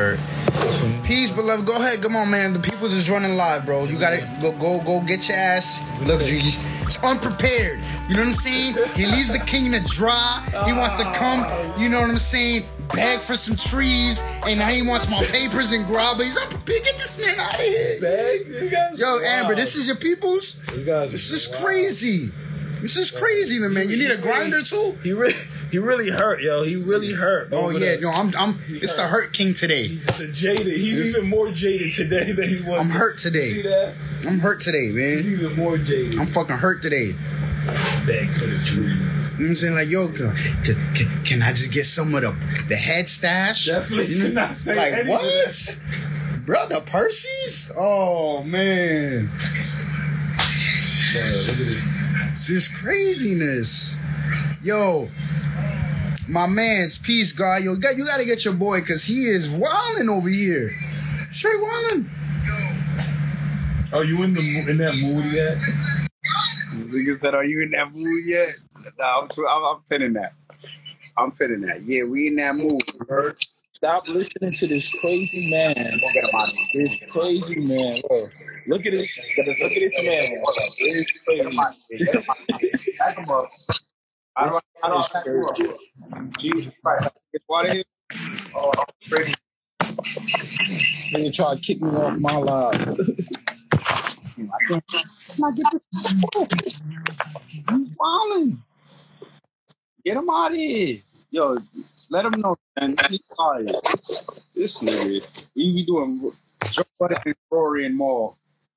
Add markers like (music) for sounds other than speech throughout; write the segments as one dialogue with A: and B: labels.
A: Bird.
B: Peace, beloved. Go ahead. Come on, man. The people's is running live, bro. You gotta go, go, go. Get your ass. Look, you- it's unprepared. You know what I'm saying? He leaves the king to dry. He wants to come. You know what I'm saying? Beg for some trees, and now he wants my papers and grab. He's unprepared. Get this man out of here.
A: Bag? These guys
B: Yo,
A: are
B: Amber,
A: wild.
B: this is your people's.
A: These guys
B: This is
A: wild.
B: crazy. This is crazy, man. You need a grinder too.
A: He really, he really hurt, yo. He really hurt.
B: Oh yeah, uh,
A: the-
B: no, I'm, I'm. It's the hurt king today.
A: the jaded. He's even more jaded today than he was.
B: I'm hurt today.
A: See that?
B: I'm hurt today, man.
A: He's even more jaded.
B: I'm fucking hurt today.
A: for the truth.
B: You know what I'm saying? Like, yo, can, can, can I just get some of the, the head stash?
A: Definitely
B: You know,
A: not say
B: like,
A: any of
B: what? Bro, the Percy's? Oh, man.
A: Bro, look at this.
B: It's craziness. Yo, my man's peace, God. Yo, you got, you got to get your boy because he is wilding over here. Straight wilding.
A: Oh, you in the in that mood yet?
C: Nigga said, "Are you in that mood yet?" No, I'm, too, I'm, I'm pinning that. I'm pinning that. Yeah, we in that mood. Bird.
A: Stop listening to this crazy man.
C: Him.
A: This crazy man. Bro. Look at this. Look at this man. This
C: him
A: crazy.
C: him. Back him up. You up? Jesus Christ. Get water here. Oh.
A: Nigga try to kick me off my live.
C: Get him out of here. Yo, let him know, man. He's sorry. This nigga, we be doing Joe Budden and Rory and Mal. (laughs)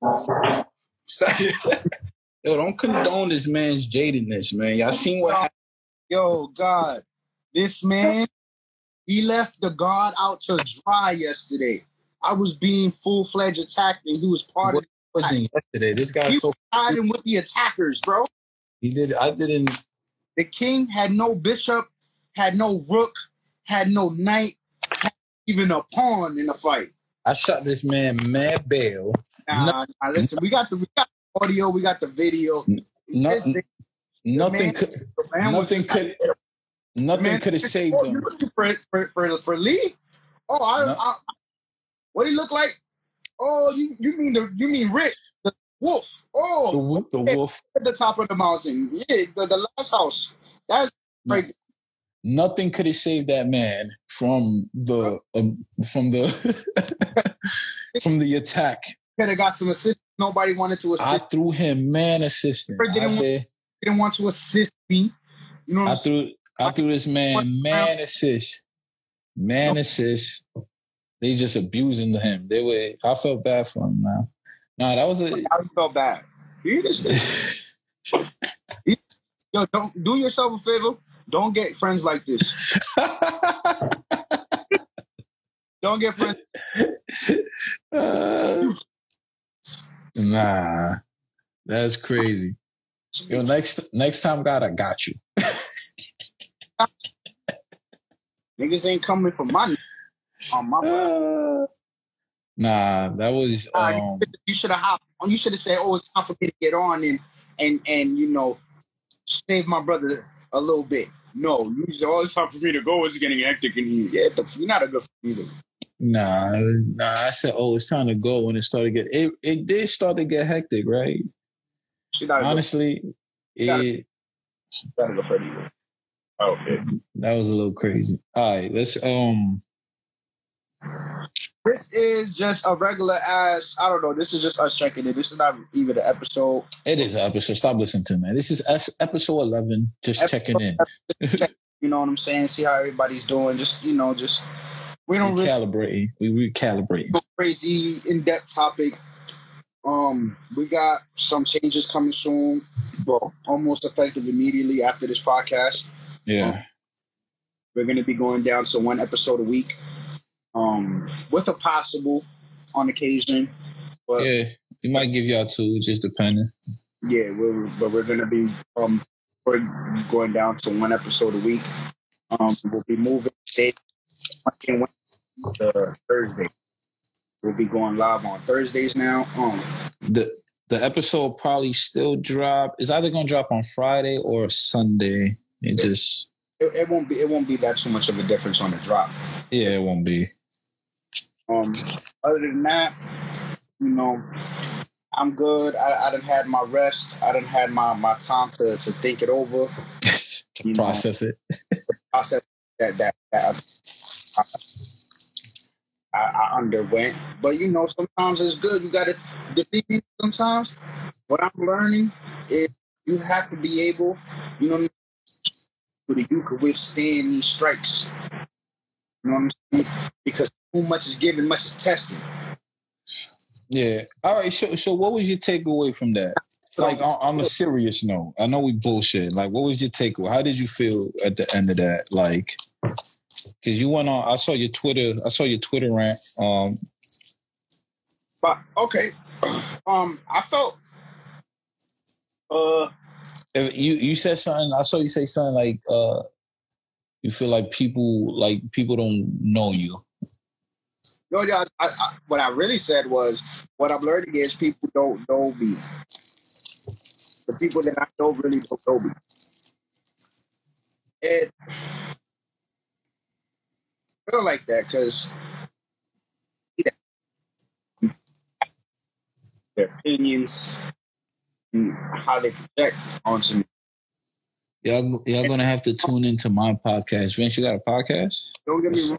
A: Yo, don't condone this man's jadedness, man. Y'all seen what happened?
C: Yo, God, this man, he left the God out to dry yesterday. I was being full fledged attacked, and he was part of
A: wasn't yesterday. This guy
C: he
A: so
C: was with the attackers, bro.
A: he did I didn't
C: The king had no bishop, had no rook, had no knight, had even a pawn in the fight.
A: I shot this man mad bail.
C: Nah, nah, listen, we got the we got the audio, we got the video.
A: No,
C: This thing,
A: nothing
C: man-
A: could
C: the
A: nothing could- nothing could have saved
C: oh,
A: him.
C: for, for for for Lee? Oh, I,
A: No.
C: I, what he look like? Oh, you you mean the you mean Rich the wolf? Oh,
A: wolf, the wolf.
C: at the top of the mountain. Yeah, the, the last house. That's right.
A: Nothing could have saved that man from the um, from the (laughs) from the attack.
C: Could have got some assist. Nobody wanted to assist.
A: I threw him man assistant.
C: Didn't want-
A: did.
C: didn't want to assist me. You know what
A: I threw I threw this man man assist. Man assist. They just abusing him. They were I felt bad for him now. Nah, that was a (laughs)
C: I felt bad. You this? (laughs) Yo, don't do yourself a favor. Don't get friends like this. (laughs) Don't get friends.
A: Uh, nah, that's crazy. Yo, next next time, God, I got you. (laughs)
C: Niggas ain't coming for money. On my
A: Uh, nah, that was um,
C: you should have hopped. You should have said, "Oh, it's time for me to get on and and and you know save my brother a little bit." No, you "Oh, it's time for me to go. It's getting hectic in here." Yeah, the, you're not a good friend either.
A: nah, nah. I said, oh, it's time to go when it started to get it. It did start to get hectic, right?
C: She's not a good,
A: Honestly, it
C: not a good friend either. Okay.
A: that was a little crazy. All right, let's um.
C: This is just a regular ass. I don't know. This is just us checking in. This is not even an episode.
A: It is an episode. Stop listening to me. This is S- episode eleven. Just
C: Episode
A: checking in.
C: Just check, you know what I'm saying? See how everybody's doing. Just you know, just we don't really
A: We recalibrating.
C: no crazy in depth topic. Um, we got some changes coming soon. Well, almost effective immediately after this podcast.
A: Yeah.
C: We're gonna be going down to one episode a week. Um, with a possible on occasion. But yeah,
A: Yeah. We might give y'all two, just depending.
C: we're but we're gonna be um we're going down to one episode a week. Um, we'll be moving days Monday and Wednesday to Thursday. We'll be going live on Thursdays now. Um,
A: the the episode probably still drop. It's either gonna drop on Friday or Sunday. It just
C: it, it won't be it won't be that too much of a difference on the drop.
A: yeah, it won't be.
C: Um, other than that, you know, I'm good. I, I didn't had my rest. I done had my, my time to, to think it over, (laughs)
A: to
C: You know.
A: process it.
C: process that that, that I, I underwent. But you know, sometimes it's good. You got to defeat me. Sometimes, what I'm learning is you have to be able, you know, so that you could withstand these strikes. You know what I'm saying? Because too much is given, much is tested.
A: Yeah. All right. So, so what was your takeaway from that? Like on, on a serious note, I know we bullshit. Like, what was your takeaway? How did you feel at the end of that? Like, because you went on. I saw your Twitter. I saw your Twitter rant. Um,
C: But okay, um, I felt, uh,
A: if you you said something. I saw you say something like, uh, you feel like people like people don't know you.
C: no, yeah, I, I, what I really said was what I'm learning is people don't know me. The people that I know really don't know me. And I feel like that because their opinions how they project onto me.
A: Y'all, y'all gonna have to tune into my podcast. Vince, you got a podcast?
C: Don't get me wrong.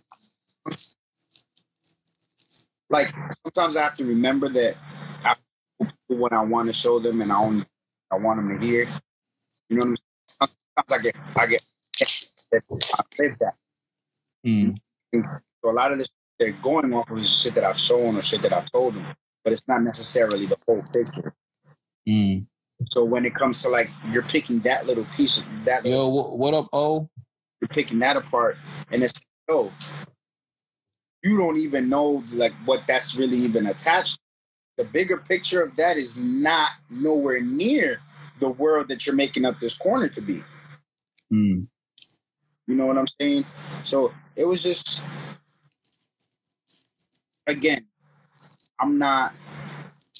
C: Like sometimes I have to remember that I what I want to show them, and I only I want them to hear. You know what I'm saying? Sometimes I get I get I live that.
A: Mm.
C: So a lot of this they're going off of is shit that I've shown or shit that I've told them, but it's not necessarily the whole picture.
A: Mm.
C: So when it comes to like you're picking that little piece, of that
A: Yo, what, what up, O?
C: you're picking that apart and it's oh you don't even know like what that's really even attached to. the bigger picture of that is not nowhere near the world that you're making up this corner to be
A: Mm.
C: you know what i'm saying so it was just again i'm not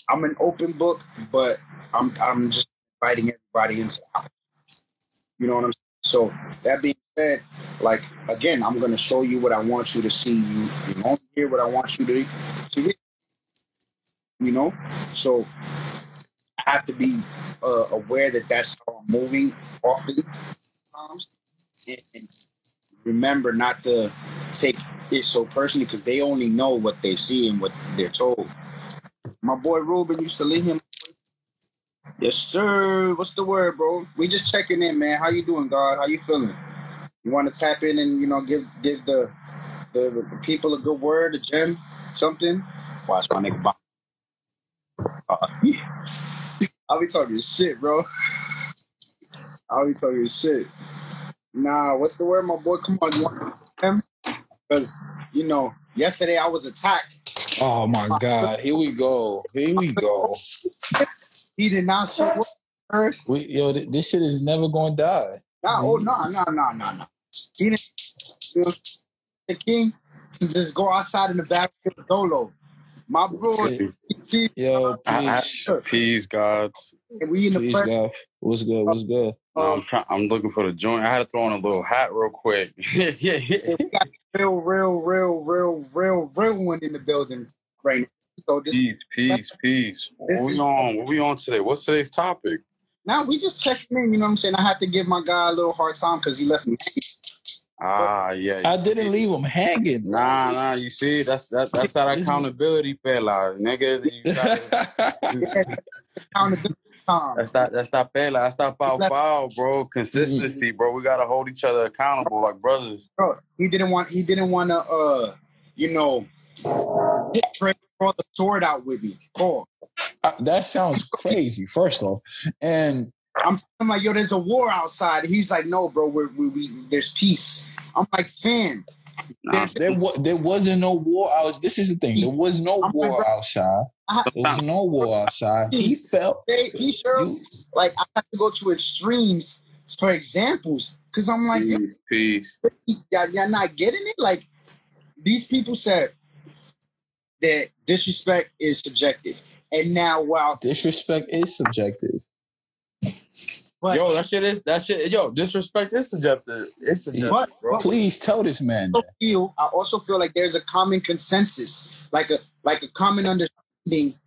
C: i'm an open book but i'm i'm just inviting everybody into the you know what i'm saying? So that being said like again i'm to show you what i want you to see. You you only hear what i want you to hear. You know? So i have to be uh, aware that that's how i'm moving often and, and remember not to take it so personally because they only know what they see and what they're told. My boy ruben used to leave him yes sir what's the word bro we just checking in man how you doing god how you feeling you want to tap in and you know give give the the, the people a good word, a gem, something. Watch my nigga. Uh, (laughs) I'll be talking shit, bro. I'll be talking shit. Nah, what's the word, my boy? Come on, you want him? Because you know, yesterday I was attacked.
A: Oh my (laughs) God! Here we go. Here we go.
C: He did not show up first.
A: We, yo, th- this shit is never gonna die.
C: Nah, oh no, no, no, no, no. He didn't. You know, the king to just go outside in the back with a dolo. My bro,
A: Yeah. Yo,
D: I,
A: peace,
D: I, peace, gods.
C: we in the
A: peace,
C: press.
A: God. What's good? What's good?
D: No, I'm trying. I'm looking for the joint. I had to throw on a little hat real quick. yeah, yeah, yeah.
C: real, real, real, real, real, real one in the building right now. So this
D: Peace, peace, peace.
C: This
D: What we
C: is-
D: on? What we on today? What's today's topic?
C: now we just checking in. You know what I'm saying? I had to give my guy a little hard time because he left me.
D: Ah, yeah.
A: I
D: you
A: didn't
D: see?
A: leave him hanging.
D: Nah, nah. You see, that's that. That's that
A: This-
D: accountability, fella, nigga. You (laughs) gotta,
C: Accountability time.
D: that's that. That's that pela. That's that bow bow, bro. Consistency, bro. We gotta hold each other accountable like brothers.
C: Bro, he didn't want. He didn't want to. Uh, you know, get ready to throw the sword out with me. Cool.
A: Uh, that sounds (laughs) crazy. First off, and
C: I'm telling him like, yo, there's a war outside. He's like, no, bro, we're, we, we, there's peace. I'm like, fam,
D: Nah,
A: there was there wasn't no war out. This is the thing. There was no
C: I'm
A: war
C: like,
A: outside.
C: I,
A: There was no war outside. He felt
C: they, he sure
A: you.
C: like I have to go to extremes for examples because I'm like,
D: peace, peace.
C: y'all, y'all not getting it. Like these people said that disrespect is subjective, and now while
A: Disrespect is subjective.
C: But
D: Yo, that shit is that shit. Yo, disrespect is subjective. It's subjective,
C: But-
D: bro.
A: Please tell this man.
C: I also feel I also feel like there's a common consensus, like a like a common understanding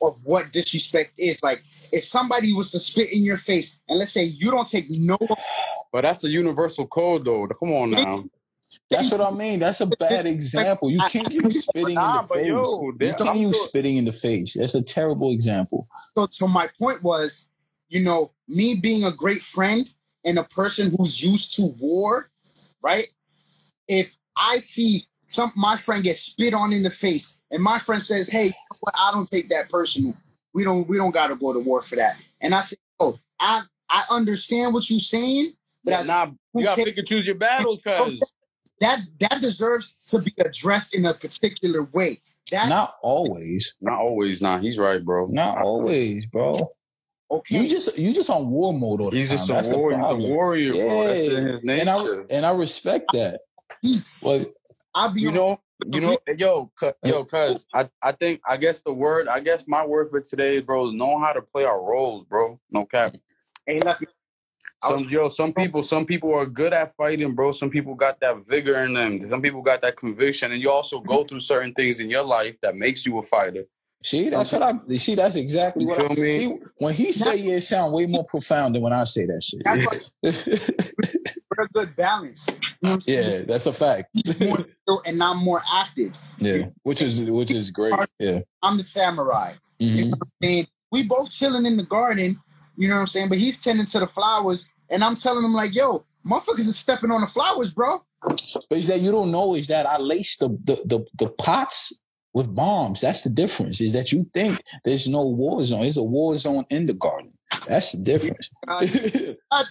C: of what disrespect is. Like if somebody was to spit in your face, and let's say you don't take no
D: But that's a universal code, though. Come on now.
A: That's what I (laughs) mean. That's a bad example. You can't use (laughs) spitting
D: Nah,
A: in the face.
D: yo,
A: you can't use spitting in the face. That's a terrible example.
C: So, so my point was, you know, me being a great friend and a person who's used to war, right? If I see some my friend get spit on in the face, and my friend says, "Hey, you know what? I don't take that personal. We don't we don't got to go to war for that." And I say, "Oh, I I understand what you're saying, but
D: Yeah,
C: as-
D: nah, you gotta pick and choose your battles, (laughs) cuz.
C: That that deserves to be addressed in a particular way. That
A: Not always.
D: Not always, nah. He's right, bro.
A: Not always, bro.
C: okay?
A: You just you just on war mode all the
D: He's
A: time.
D: just a
A: That's the
D: warrior. He's a
A: problem.
D: warrior, bro. That's in his
A: and I
D: nature.
A: and I respect that.
C: peace.
A: Well,
C: I'll be
D: You
C: on-
D: know, you know, yo, cu- uh, yo, cuz I, I think I guess the word, I guess my word for today, bro, is know how to play our roles, bro. No cap.
C: Hey, left I was-
D: Some yo, some (laughs) people, some people are good at fighting, bro. Some people got that vigor in them. Some people got that conviction, and you also go through certain things in your life that makes you a fighter.
A: see, that's what I see. That's exactly
D: You
A: what I
D: feel me?
A: see. When he say it, it sound way more profound than when I say that
C: That's
A: shit. (laughs)
C: for a good balance. You know what I'm saying?
A: yeah, that's a fact.
C: More (laughs) still and I'm more active.
A: yeah, which is which is great. Yeah.
C: I'm the samurai. You
A: Mhm.
C: know what I'm? We both chilling in the garden, you know what I'm saying? But he's tending to the flowers, and I'm telling him like, yo, motherfuckers is stepping on the flowers, bro.
A: But is that you don't know is that I lace the, the the the pots with bombs. That's the difference. Is that you think there's no war zone. There's a war zone in the garden. That's the difference.
C: I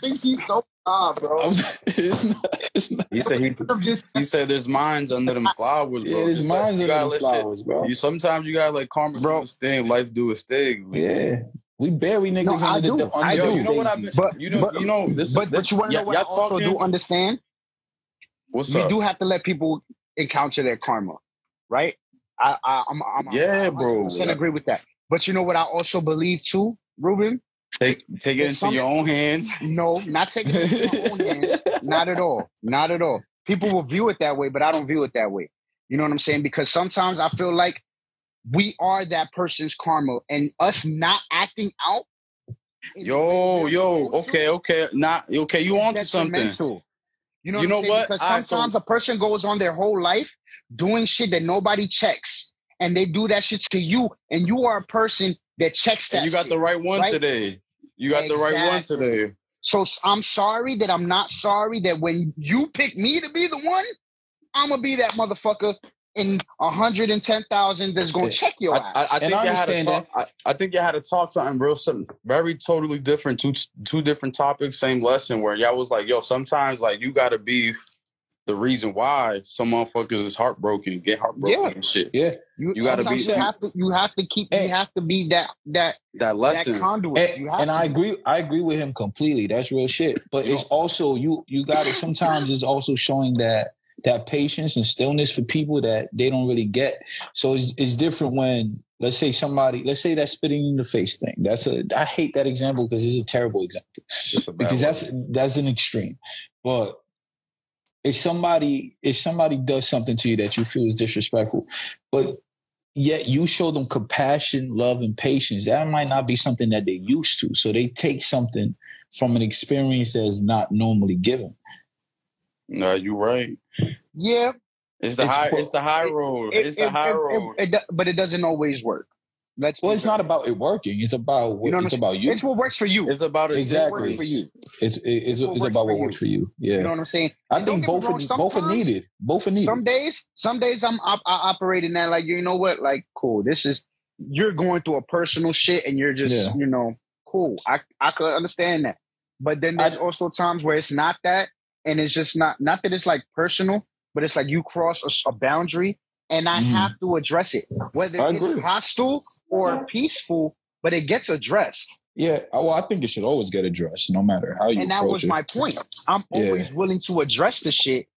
C: think he's so ah, bro. (laughs)
A: I'm- (laughs) it's not, it's not,
D: He said he (laughs)
C: just
D: he said there's mines under them flowers, bro.
A: yeah, there's
D: Just like,
A: mines
D: you
A: in the flowers,
D: shit-
A: bro.
D: You sometimes you got like let karma
E: Bro.
D: do its thing, life do its thing.
A: Yeah. We bury niggas
C: No, I
A: under
C: do.
A: the
C: I
D: Yo,
C: do.
D: you know what been,
A: daisies.
C: But-
D: you know,
C: but-
D: you know this.
C: but,
D: this
C: but you want to know what I also
D: talking-
C: do understand?
D: What's
C: we
D: up?
C: do have to let people encounter their karma, right? I, I I'm, I'm
D: Yeah,
C: I
D: bro.
C: 100% agree with that. But you know what I also believe too, Ruben?
D: Take take it into
C: some-
D: your own hands.
C: No, not taking it into my own hands. Not at all. Not at all. People will view it that way, but I don't view it that way. You know what I'm saying? Because sometimes I feel like we are that person's karma, and us not acting out.
D: Yo, yo,
C: supposed to
D: okay, okay, not okay. You on to something?
C: You know,
D: You know
C: I'm
D: what?
C: Because
D: so-
C: sometimes a person goes on their whole life doing shit that nobody checks, and they do that shit to you, and you are a person that checks that.
D: You got
C: shit.
D: the right one
C: right?
D: today. You got the right one today.
C: So i'm sorry that I'm not sorry that when you pick me to be the one, I'm gonna be that motherfucker in a hundred and 110,000 that's gonna check your
D: I,
C: ass.
D: I, I think
A: I
D: you had to
A: understand
D: talk. I, I think you had to talk something real something very totally different. Two two different topics, same lesson. Where y'all was like, yo, sometimes like you got to be the reason why some motherfuckers is heartbroken, get heartbroken
C: Yeah.
D: and shit.
A: Yeah.
D: you gotta be-
C: You have to. You have to keep.
A: Hey.
C: You have to be that that
D: That
C: that
D: lesson.
C: conduit.
A: And,
C: you have
A: and
C: to.
A: I agree. I agree with him completely. That's real shit. But
D: You
A: it's also you. You got to sometimes it's also showing that that patience and stillness for people that they don't really get. So it's it's different when let's say somebody let's say that spitting in the face thing. That's a I hate that example because it's a terrible example
D: a
A: because that's that's an extreme. But if somebody if somebody does something to you that you feel is disrespectful, but yet you show them compassion, love, and patience, that might not be something that they're used to. So they take something from an experience that's not normally given.
D: no, you're right.
C: Yeah,
D: It's the
A: It's
D: high.
A: pro-
D: it's the high road.
C: it-
D: it's the
C: it-
D: high
C: it-
D: road.
C: it- it do- but it doesn't always work. Let's.
A: Well, it's
C: fair.
A: not about it working. It's about what
C: You know what
A: it's about you.
C: It's what works for you.
D: it's about a
A: Exactly.
C: What works for you.
A: It's it's, it's,
C: what works
A: about
C: for
A: what works for you. Yeah,
C: You know what I'm saying?
A: I
C: And
A: think both
C: wrong,
A: are, both are needed. Both are needed.
C: Some days, some days I'm op- I operate in that like you know what, like cool. This is you're going through a personal shit, and you're just
A: Yeah.
C: you know cool. I I could understand that, but then there's
A: I-
C: also times where it's not that, and it's just not not that it's like personal, but it's like you cross a boundary, and I
A: Mhm.
C: have to address it, whether
A: I
C: it's
A: agree.
C: hostile or peaceful, but it gets addressed.
A: yeah, well, I think it should always get addressed, no matter how you
C: and that was
A: it.
C: my point. I'm
A: Yeah.
C: always willing to address the shit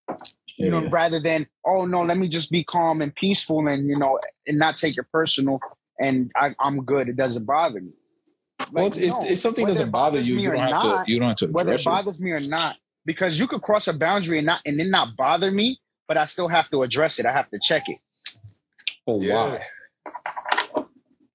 C: you know, rather than oh no, let me just be calm and peaceful and you know and not take it personal and I, I'm good. It doesn't bother me.
A: well, if,
C: no,
A: if something doesn't bother you, you don't have
C: not,
A: to. You don't have to
C: whether it
A: address it.
C: bothers me or not, because you could cross a boundary and not and then not bother me, but I still have to address it. I have to check it.
A: But
D: Yeah.
A: why?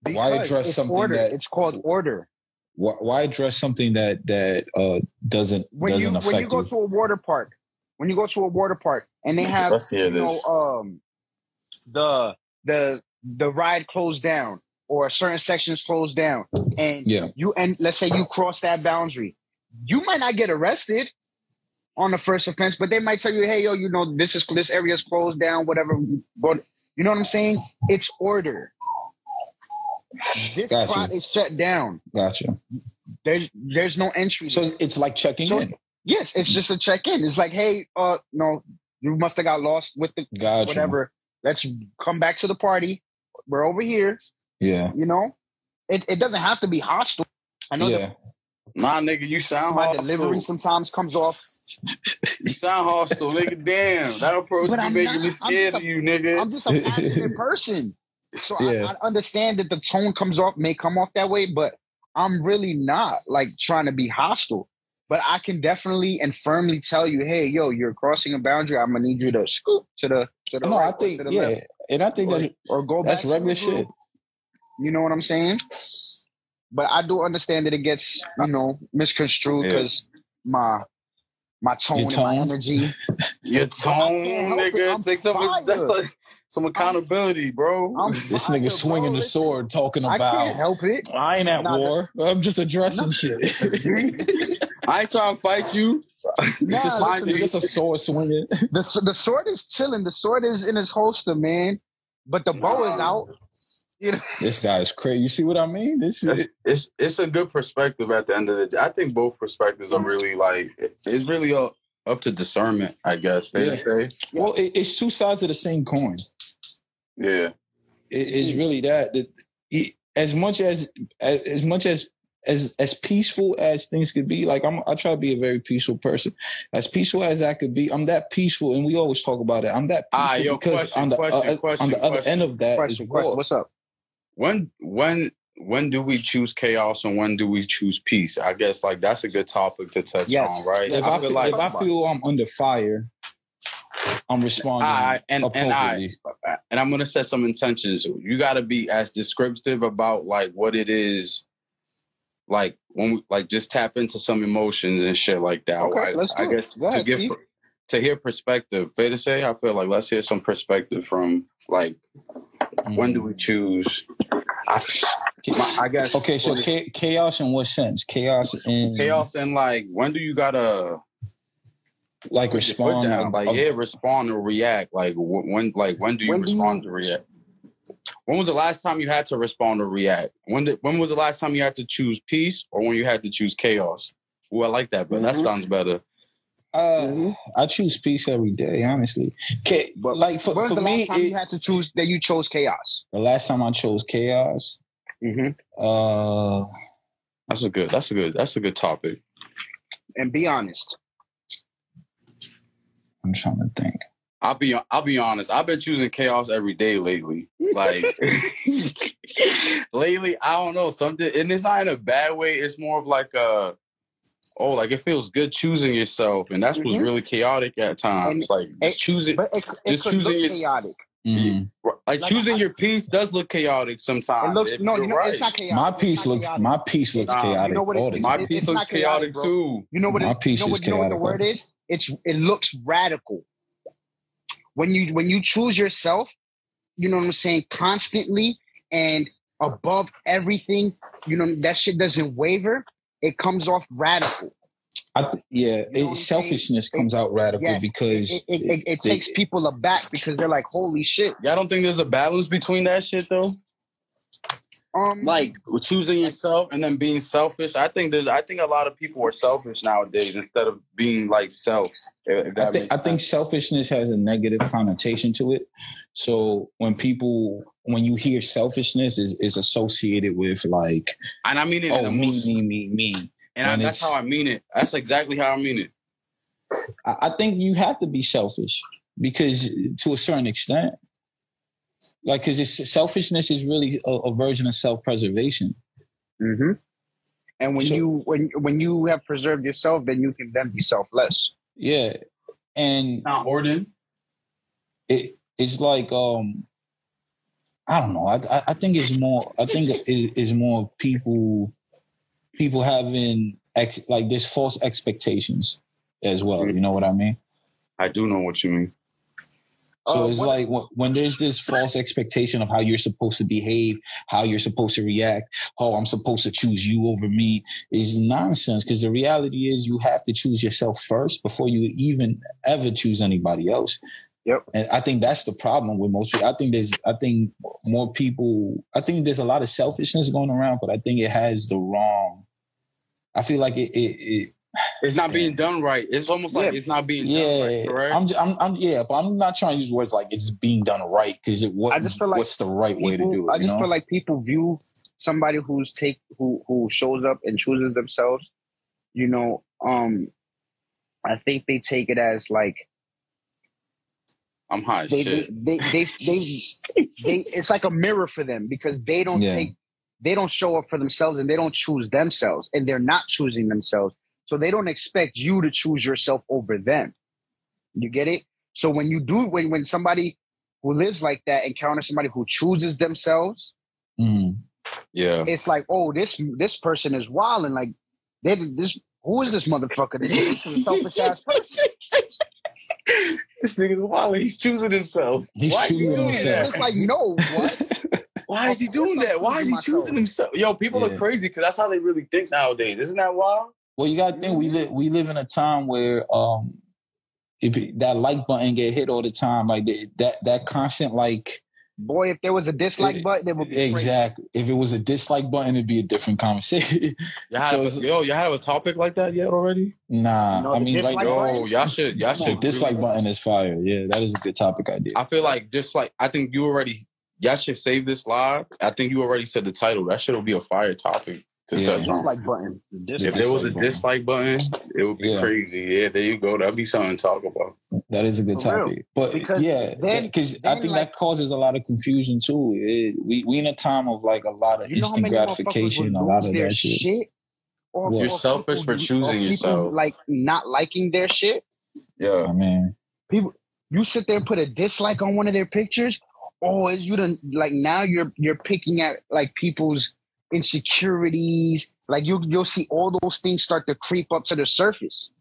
A: Why address something
C: order.
A: that-
C: it's called order.
A: Why, why address something that that uh doesn't
C: When
A: doesn't
C: you
A: affect
C: when you go
A: you?
C: to a water park, when you go to a water park and they have
D: Let's
C: you know
D: this.
C: um the the the ride closed down or certain sections closed down and
A: Yeah.
C: you and let's say you cross that boundary you might not get arrested on the first offense but they might tell you hey yo you know this is this area is closed down whatever but you know what i'm saying it's order this
A: Gotcha.
C: plot is shut down
A: Gotcha.
C: there's there's no entry
A: So it's like checking
C: So-
A: in.
C: yes it's just a check-in it's like hey uh no you must have got lost with the
A: Gotcha.
C: whatever. Let's come back to the party. We're over here.
A: Yeah.
C: You know, it, it doesn't have to be hostile. I know
A: Yeah.
D: Nah, nigga, you sound
C: my
D: hostile.
C: delivery sometimes comes off.
D: You sound hostile, nigga. Damn, that approach
C: But
D: be
C: I'm
D: making
C: not.
D: me scared
C: just a-
D: of you, nigga.
C: I'm just a passionate (laughs) person, so
A: Yeah.
C: I, I understand that the tone comes off may come off that way, but I'm really not like trying to be hostile. But I can definitely and firmly tell you, hey, yo, you're crossing a boundary. I'm gonna need you to scoop to the to the
A: No,
C: right
A: I
C: or
A: think
C: to the
A: yeah,
C: left,
A: and I think
C: or,
A: that
C: or go
A: that's
C: back to
A: regular
C: the
A: shit.
C: You know what I'm saying? But I do understand that it gets, you know, misconstrued
D: Yeah.
C: because my my tone, and my energy. (laughs)
D: Your tone,
C: can't help it.
D: nigga. Take some that's like some accountability, bro.
C: I'm
A: This nigga swinging the sword, talking
C: I
A: about
C: can't help it.
A: I ain't at
C: Nah,
A: war. I'm just addressing shit. (laughs)
D: I ain't trying (laughs) to fight you.
A: it's,
C: Nah,
A: just,
C: listen,
A: it's just a sword swinging.
C: the the sword is chilling. The sword is in his holster, man. But the bow is out. (laughs) You know,
A: This guy is crazy. You see what I mean? This
D: It's,
A: is
D: it's it's a good perspective at the end of the day. I think both perspectives are really like it's really up, up to discernment, I guess. They
A: Yeah.
D: say.
A: well, it, it's two sides of the same coin.
D: Yeah.
A: It, it's really that. that it- as much as as as much as as as peaceful as things could be, like I'm, I try to be a very peaceful person. As peaceful as I could be, I'm that peaceful, and we always talk about it. I'm that peaceful
D: Ah, yo,
A: because
D: question,
A: on the
D: question,
A: uh,
D: question,
A: on the other
D: question.
A: end of that is
C: question, question.
A: war.
C: What's up?
D: When when when do we choose chaos and when do we choose peace? I guess like that's a good topic to touch
C: Yes.
D: on, right?
A: If
D: I
A: I,
D: feel like
A: if I feel I'm under fire, I'm responding
D: I- and- and I-
A: appropriately.
D: and I'm gonna set some intentions. You got to be as descriptive about like what it is, like when we like just tap into some emotions and shit like that.
C: Okay,
D: I,
C: let's
D: I guess
C: Go
D: to
C: ahead,
D: give
C: Steve.
D: to hear perspective. Fair to say, I feel like let's hear some perspective from like when do we choose? I, I guess
A: Okay, so cha- chaos in what sense? Chaos in
D: chaos and like when do you gotta
A: like
D: put your foot
A: respond
D: down? Like
A: uh,
D: yeah, respond or react. Like when like when do you
C: When do
D: respond
C: you-
D: to react? When was the last time you had to respond or react? When did, when was the last time you had to choose peace or when you had to choose chaos? Ooh, I like that, but that
C: Mhm.
D: sounds better.
A: Uh,
C: Mhm.
A: I choose peace every day, honestly. Ca-
C: But
A: like for,
C: when
A: for
C: the
A: me,
C: last time
A: it-
C: you had to choose that you chose chaos?
A: the last time I chose chaos,
C: Mm-hmm.
A: uh,
D: That's a good. That's a good. That's a good topic.
C: And be honest.
A: I'm trying to think.
D: I'll be I'll be honest. I've been choosing chaos every day lately. Like (laughs) lately, I don't know something, and it's not in a bad way. It's more of like a oh, like it feels good choosing yourself, and that's what's
C: Mhm.
D: really chaotic at times. like
C: it-
D: choosing,
C: it, it
D: Just
C: could
D: choosing
C: look
D: your-
C: chaotic.
A: Mhm.
D: like
C: like,
D: choosing
C: I-
D: your peace does look chaotic sometimes.
C: It looks no,
D: you're
C: know,
D: right.
C: it's not chaotic.
A: My piece looks
C: chaotic.
A: my piece looks
C: Nah, you
A: chaotic
C: know what
A: all
C: it-
D: My
C: it-
D: piece looks
C: chaotic,
D: chaotic too.
C: You know what?
A: My
C: It,
A: piece
C: you know
A: is
C: what, you know what the word is? It's it looks radical. When you when you choose yourself, you know what I'm saying, constantly and above everything, you know that shit doesn't waver. It comes off radical.
A: I th- yeah,
C: know what I'm saying?
A: selfishness
C: It-
A: comes out radical
C: Yes,
A: because
C: it, it, it, it takes people aback because they're like, "Holy shit!"
D: Y'all don't think there's a balance between that shit though?
C: Um,
D: like choosing yourself and then being selfish. I think there's I think a lot of people are selfish nowadays instead of being like self. If if that
A: I think I think selfishness has a negative connotation to it. So when people when you hear selfishness is is associated with like
D: and I mean it
A: oh me me me me.
D: and I, that's how I mean it. That's exactly how I mean it.
A: I, I think you have to be selfish because to a certain extent, like because it's selfishness is really a, a version of self preservation.
C: hmm And when
A: So-
C: you when when you have preserved yourself, then you can then be selfless.
A: Yeah, and
D: Not hoarding.
A: it it's like um I don't know. I I, I think it's more. I think it is more of people people having ex, like there's false expectations as well. You know what I mean?
D: I do know what you mean.
A: So
C: Uh,
A: it's like when, when there's this false expectation of how you're supposed to behave, how you're supposed to react. Oh, I'm supposed to choose you over me is nonsense. Because the reality is, you have to choose yourself first before you even ever choose anybody else.
C: Yep.
A: And I think that's the problem with most people. I think there's, I think more people. I think there's a lot of selfishness going around, but I think it has the wrong. I feel like it, it, it
D: It's not being done right. It's almost like
C: Yeah.
D: it's not being
A: yeah,
D: done right. Correct?
A: I'm, I'm, I'm, yeah, but I'm not trying to use words like it's being done right because it. What,
C: I just feel like
A: what's the right way to do it?
C: I
A: you
C: just
A: know?
C: feel like people view somebody who's take who who shows up and chooses themselves. You know, um, I think they take it as like
D: I'm high
C: they
D: shit.
C: they, they they they they (laughs) it's like a mirror for them because they don't
A: Yeah.
C: take they don't show up for themselves and they don't choose themselves and they're not choosing themselves. So they don't expect you to choose yourself over them. You get it? So when you do when when somebody who lives like that encounters somebody who chooses themselves,
A: Mhm.
D: Yeah.
C: it's like, oh, this this person is wild and like they this who is this motherfucker? This is a selfish ass person. (laughs)
D: this nigga's wild. He's choosing himself.
A: He's
D: Why is he
A: choosing himself.
C: It's like, no, what? (laughs)
D: Why is he doing that? Why is he
C: choosing myself.
D: choosing himself? Yo, people
A: Yeah.
D: are crazy because that's how they really think nowadays. Isn't that wild?
A: Well, you got to think we live we live in a time where um, if it- that like button get hit all the time, like that that, that constant like
C: Boy, if there was a dislike button, it would be crazy.
A: exactly. If it was a dislike button, it'd be a different conversation.
D: Y'all (laughs)
A: So
D: have a, yo, y'all have a topic like that yet already?
A: nah,
C: No,
A: I mean, right
C: dislike
A: now,
C: button?
D: Yo, y'all should, y'all
A: the
D: should.
A: dislike
D: really-
A: button is fire. Yeah, that is a good topic idea.
D: I feel like just like I think you already, y'all should save this live. I think you already said the title. That shit will be a fire topic to
A: Yeah.
D: touch on.
C: Dislike button.
A: The
D: If there was a
A: dislike button.
D: button, it would be
A: Yeah.
D: crazy. Yeah, there you go. That'd be something to talk about.
A: That is a good
C: For real.
A: topic. But
C: Because
A: yeah, because I think
C: like-
A: that causes a lot of confusion too. It, we we in a time of like a lot of
C: You
A: instant gratification, a lot of
C: their
A: that shit.
C: Or,
A: You're
C: or
D: selfish
C: people-
D: for choosing yourself.
C: Like not liking their shit.
D: Yeah.
A: I mean,
C: People, you sit there and put a dislike on one of their pictures. Oh, is you done like now you're you're picking at like people's insecurities. Like you you'll see all those things start to creep up to the surface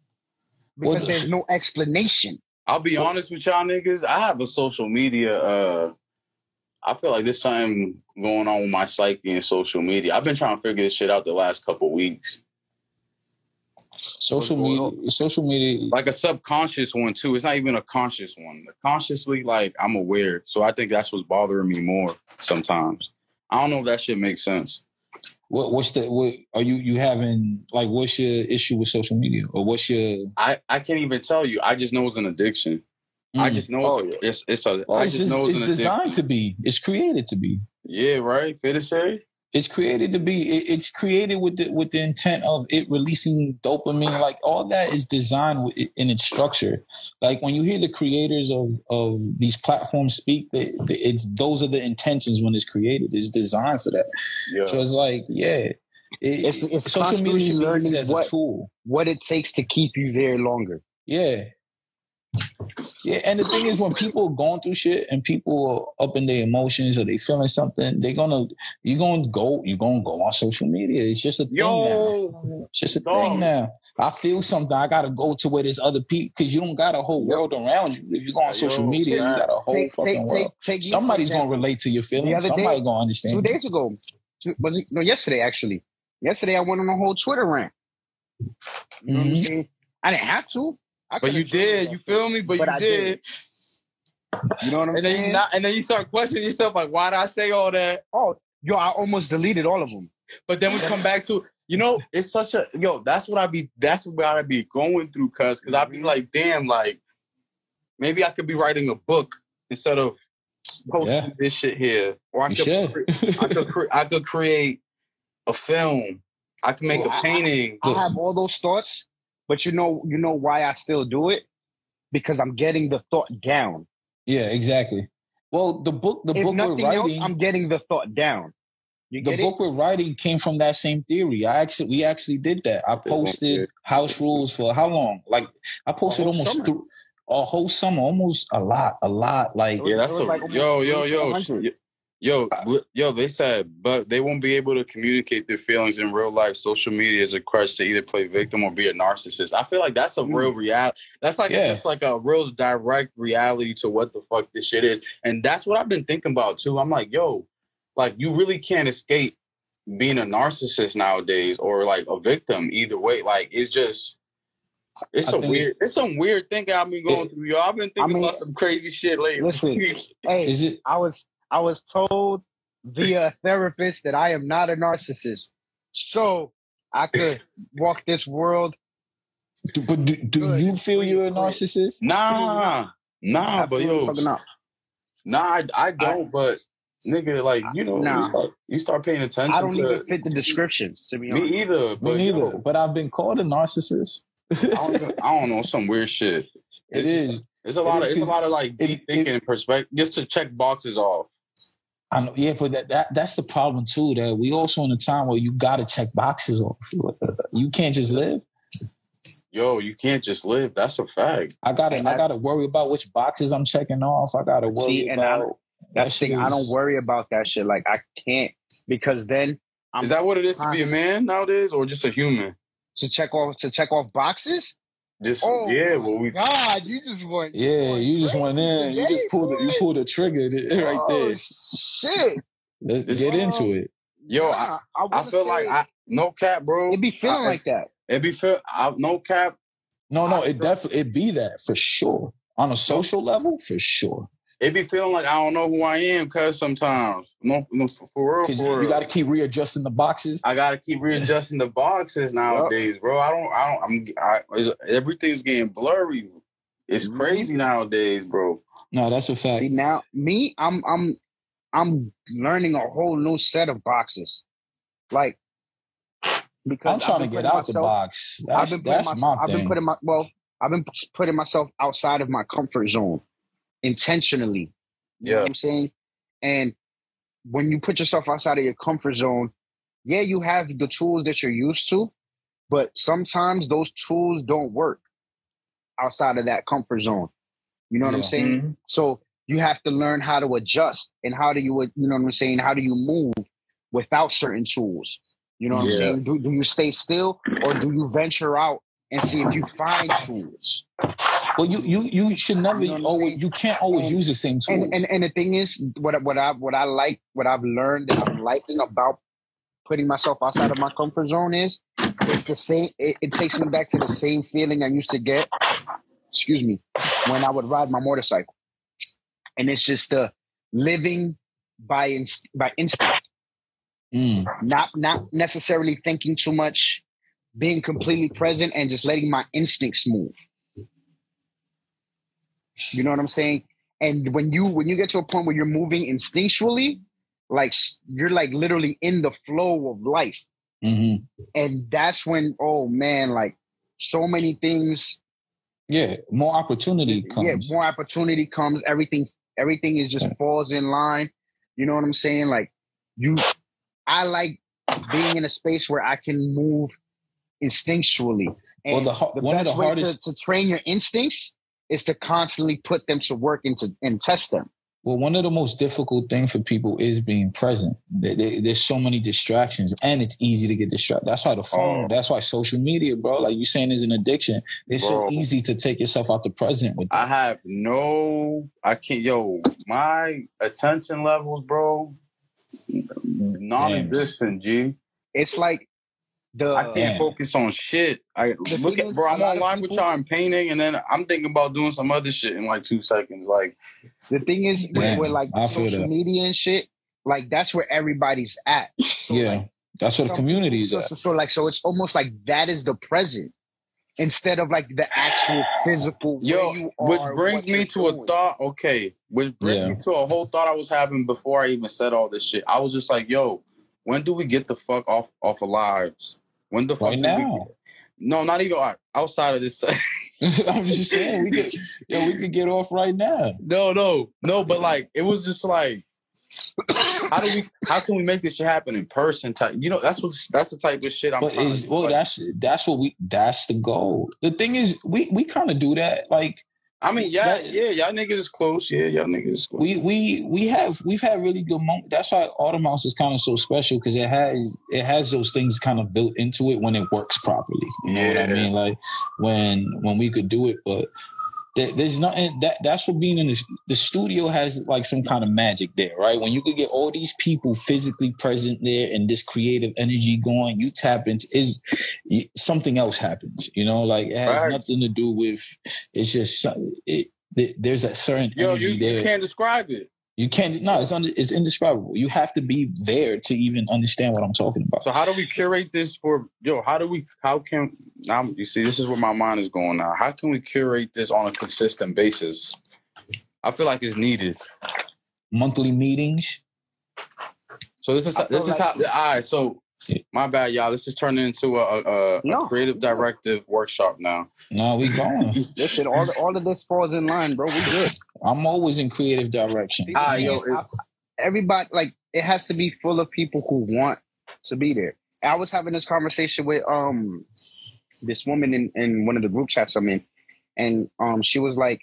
C: because
A: Well,
C: there's no explanation.
D: I'll be honest with y'all niggas. I have a social media. uh I feel like there's something going on with my psyche and social media. I've been trying to figure this shit out the last couple weeks.
A: social
C: going
A: media, social media,
D: Like a subconscious one too. It's not even a conscious one. Consciously, like I'm aware. So I think that's what's bothering me more sometimes. I don't know if that shit makes sense.
A: What what's the what are you you having like what's your issue with social media or what's your
D: I, I can't even tell you. I just know it's an addiction. I
A: Mm.
D: just know
C: Oh,
D: it's, a, it's it's a.
A: Well,
D: I
A: it's,
D: just
A: just,
D: know
A: it's
D: an
A: designed
D: addiction.
A: to be it's created to be
D: Yeah, right. Fair to say.
A: It's created to be it, it's created with the with the intent of it releasing dopamine like all that is designed in its structure like when you hear the creators of of these platforms speak they, they- it's those are the intentions when it's created it's designed for that
D: Yeah.
A: so it's like yeah it,
C: It's- it's
A: social media
C: constantly
A: should be
C: learning
A: used as
C: what-
A: a tool
C: What it takes to keep you there longer.
A: Yeah. Yeah, and the thing is, when people are going through shit and people are up in their emotions or they feeling something, they're gonna you're gonna go you're gonna go on social media. It's just a thing now.
D: Yo,
A: It's just a
D: dog.
A: thing now. I feel something. I gotta go to where there's other people because you don't got a whole world around you. If you go on
D: Yo,
A: social media, you got a whole
C: Take,
A: fucking
C: take,
A: world.
C: take, take
A: Somebody's gonna relate to your feelings.
C: other day-
A: Somebody gonna understand.
C: two days ago. Two, was it, no, yesterday actually. Yesterday I went on a whole Twitter rant. You know what I'm
A: Mhm.
C: saying? I didn't have to. I
D: but you did. You feel me? But,
C: But
D: you
C: I
D: did.
C: did. You know what I'm
D: And
C: saying?
D: you not, and then you start questioning yourself, like, why did I say all that?
C: oh, yo, I almost deleted all of them.
D: But then we come back to, you know, it's such a yo. That's what I be. That's what I be going through, cuz, cuz I be
C: Mhm.
D: like, damn, like, maybe I could be writing a book instead of posting
A: Yeah.
D: this shit here, or I
A: You
D: could,
A: should.
D: cre- I could, (laughs) cre- I could create a film. I can make
C: Yeah,
D: a
C: I-
D: painting.
C: I have all those thoughts, but you know, you know why I still do it? Because I'm getting the thought down.
A: yeah, exactly. Well, the book, the
C: if
A: book we're
C: nothing else,
A: writing.
C: I'm getting the thought down. You
A: the
C: get
A: book
C: it?
A: we're writing came from that same theory. I actually we actually did that. I posted house rules for how long? Like I posted almost
C: summer.
A: a whole summer, almost a lot, a lot. Like
D: Yeah, that's a
C: like almost
D: yo, yo, yo,
C: 100.
D: sh- yo, uh, yo. They said, but they won't be able to communicate their feelings in real life. Social media is a crutch to either play victim or be a narcissist. I feel like that's a real mm. reality. That's like
A: Yeah.
D: that's like a real direct reality to what the fuck this shit is, and that's what I've been thinking about too. I'm like, yo, like you really can't escape being a narcissist nowadays or like a victim either way. Like it's just. It's
A: I
D: a weird. It's some weird thing I've been going through, yo. I've been thinking
C: mean,
D: about some crazy shit lately.
C: listen, (laughs) Hey,
A: is it
C: I was I was told via a therapist that I am not a narcissist, so I could walk this world.
A: do, but do, do you feel you're a narcissist?
D: Nah, nah, but yo,
C: not.
D: nah, I, I don't. but nigga, like you know,
C: Nah.
D: you start you start paying attention
C: I don't
D: to
C: even fit the description. To be honest,
D: me either. But
A: Me neither. But I've been called a narcissist.
D: I, don't even, I don't know some weird shit. (laughs)
A: It
D: It's It's a lot
A: is
D: of it's a
A: 'cause
D: lot of like deep
A: it-
D: thinking and perspective just to check boxes off.
A: I know, yeah, but that, that that's the problem too. That we also in a time where you got to check boxes off. You can't just live.
D: Yo, you can't just live. That's a fact.
A: I gotta
C: And
A: I gotta worry about which boxes I'm checking off. I gotta worry
C: See, and I-
A: about
C: that's
A: that
C: thing. I don't worry about that shit. Like I can't because then I'm
D: Is that what it is to be a man nowadays, or just a human?
C: to check off to check off boxes.
D: Just
C: Oh
D: yeah.
C: my
D: Well, we
C: God, you just went.
A: Yeah,
C: went
A: you just
C: crazy
A: went in. You just pulled the, you
C: boy.
A: pulled the trigger (laughs) right
C: oh,
A: there.
C: Shit.
A: Let's
D: It's-
A: get into it.
D: yo. I,
C: Nah,
D: I feel
C: say
D: like I no cap, bro.
C: it be feeling
D: I-
C: like that.
D: It be feel. I, no cap.
A: No, no,
D: I
A: it
D: feel-
A: definitely it be that for sure. On a social level, for sure.
D: It be feeling like I don't know who I am, cause sometimes no, no for, for real, for
A: you,
D: real.
A: got to keep readjusting the boxes.
D: I gotta keep readjusting the boxes nowadays, bro. I don't, I don't, I'm, I, it's- everything's getting blurry. It's
C: Mhm.
D: crazy nowadays, bro.
A: No, that's a fact.
C: See now, me, I'm I'm I'm learning a whole new set of boxes. Like because
A: I'm trying to get
C: putting
A: out the
C: myself-
A: box.
C: I've been
A: that's
C: my,
A: my
C: I've
A: thing.
C: been putting my well, I've been putting myself outside of my comfort zone intentionally. You know
D: Yeah.
C: what I'm saying? And when you put yourself outside of your comfort zone, yeah, you have the tools that you're used to, but sometimes those tools don't work outside of that comfort zone. You know what I'm
A: Yeah.
C: saying?
D: Mhm.
C: So you have to learn how to adjust and how do you, you know what I'm saying? How do you move without certain tools? You know what I'm saying? Do, do you stay still or do you venture out and see if you find tools?
A: Well, you you you should never
C: You know
A: always. You can't always
C: And-
A: use the same tools.
C: And, and and the thing is, what I- what I what I like, what I've learned that I'm liking about putting myself outside of my comfort zone is it's the same. It, it takes me back to the same feeling I used to get. Excuse me, when I would ride my motorcycle, and it's just the living by inst- by instinct,
A: Mm.
C: not not necessarily thinking too much, being completely present, and just letting my instincts move. You know what I'm saying? And when you when you get to a point where you're moving instinctually, like you're like literally in the flow of life,
A: hmm
C: and that's when oh man, like so many things.
A: Yeah, more opportunity comes.
C: Yeah, more opportunity comes. Everything everything is just falls in line. You know what I'm saying? Like you, I like being in a space where I can move instinctually. And
A: Well, the
C: the
A: one of
C: best
A: the
C: way
A: hardest-
C: to, to train your instincts is to constantly put them to work and to and test them.
A: Well, one of the most difficult things for people is being present. There- there- There's so many distractions, and it's easy to get distracted. That's why the oh. phone.
D: Oh.
A: That's why social media, bro. Like you saying, is an addiction. It's so easy to take yourself out the present with.
D: I have no, I can't, yo, my attention levels, bro, non-existent. G.
C: It's like the
D: I can't
A: Damn.
D: focus on shit. I
C: The
D: look at, bro. I'm
C: lot
D: on
C: of
D: with y'all and painting, and then I'm thinking about doing some other shit in like two seconds. Like,
C: the thing is with,
A: Damn,
C: with like
A: I feel
C: social
A: that.
C: media and shit. Like that's where everybody's at. So,
A: yeah,
C: like,
A: that's what the
C: some
A: community is
C: so,
A: at.
C: so, so like so it's almost like that is the present instead of like the actual physical
D: yo,
C: where you are,
D: which
C: what
D: brings me
C: you're
D: to a
C: doing.
D: thought. Okay, which brings
A: Yeah.
D: me to a whole thought I was having before I even said all this shit. I was just like, yo, when do we get the fuck off off of lives? When the fuck
A: Right
D: we-
A: now.
D: no, not even outside of this. (laughs)
A: I'm just saying we could, yeah, we could get off right now.
D: No, no, no. But like, it was just like, how do we? How can we make this shit happen in person? Type, you know, that's what that's the type of shit I'm.
A: But is well,
D: Like,
A: that's that's what we that's the goal. The thing is, we we kind of do that. Like
D: I mean, yeah, yeah, y'all niggas is close. Yeah, y'all niggas is close.
A: we we we have we've had really good moments. That's why Autumn House is kind of so special because it has it has those things kind of built into it when it works properly. You know what I mean? Like when when we could do it, but there, there's nothing that that's what being in the, the studio has like some kind of magic there, right? When you could get all these people physically present there and this creative energy going, you tap into is something else happens. You know, like it has
D: Facts.
A: nothing to do with. It's just it. There's a certain
D: Yo,
A: energy
D: you,
A: there.
D: you can't describe it.
A: You can't. No, it's under, it's indescribable. You have to be there to even understand what I'm talking about.
D: So how do we curate this for yo? How do we? How can now? You see, this is where my mind is going now. How can we curate this on a consistent basis? I feel like it's needed.
A: Monthly meetings.
D: So this is this
C: feel
D: is
C: like-
D: how. All right, so my bad, y'all. This is turning into a, a, a
C: No.
D: creative directive workshop now.
A: No, we going. (laughs)
C: Listen, all all of this falls in line, bro. We good.
A: I'm always in creative direction.
C: See,
D: Ah,
C: man,
D: yo,
C: I-
D: it's-
C: everybody like it has to be full of people who want to be there. I was having this conversation with um this woman in, in one of the group chats I'm in, and um she was like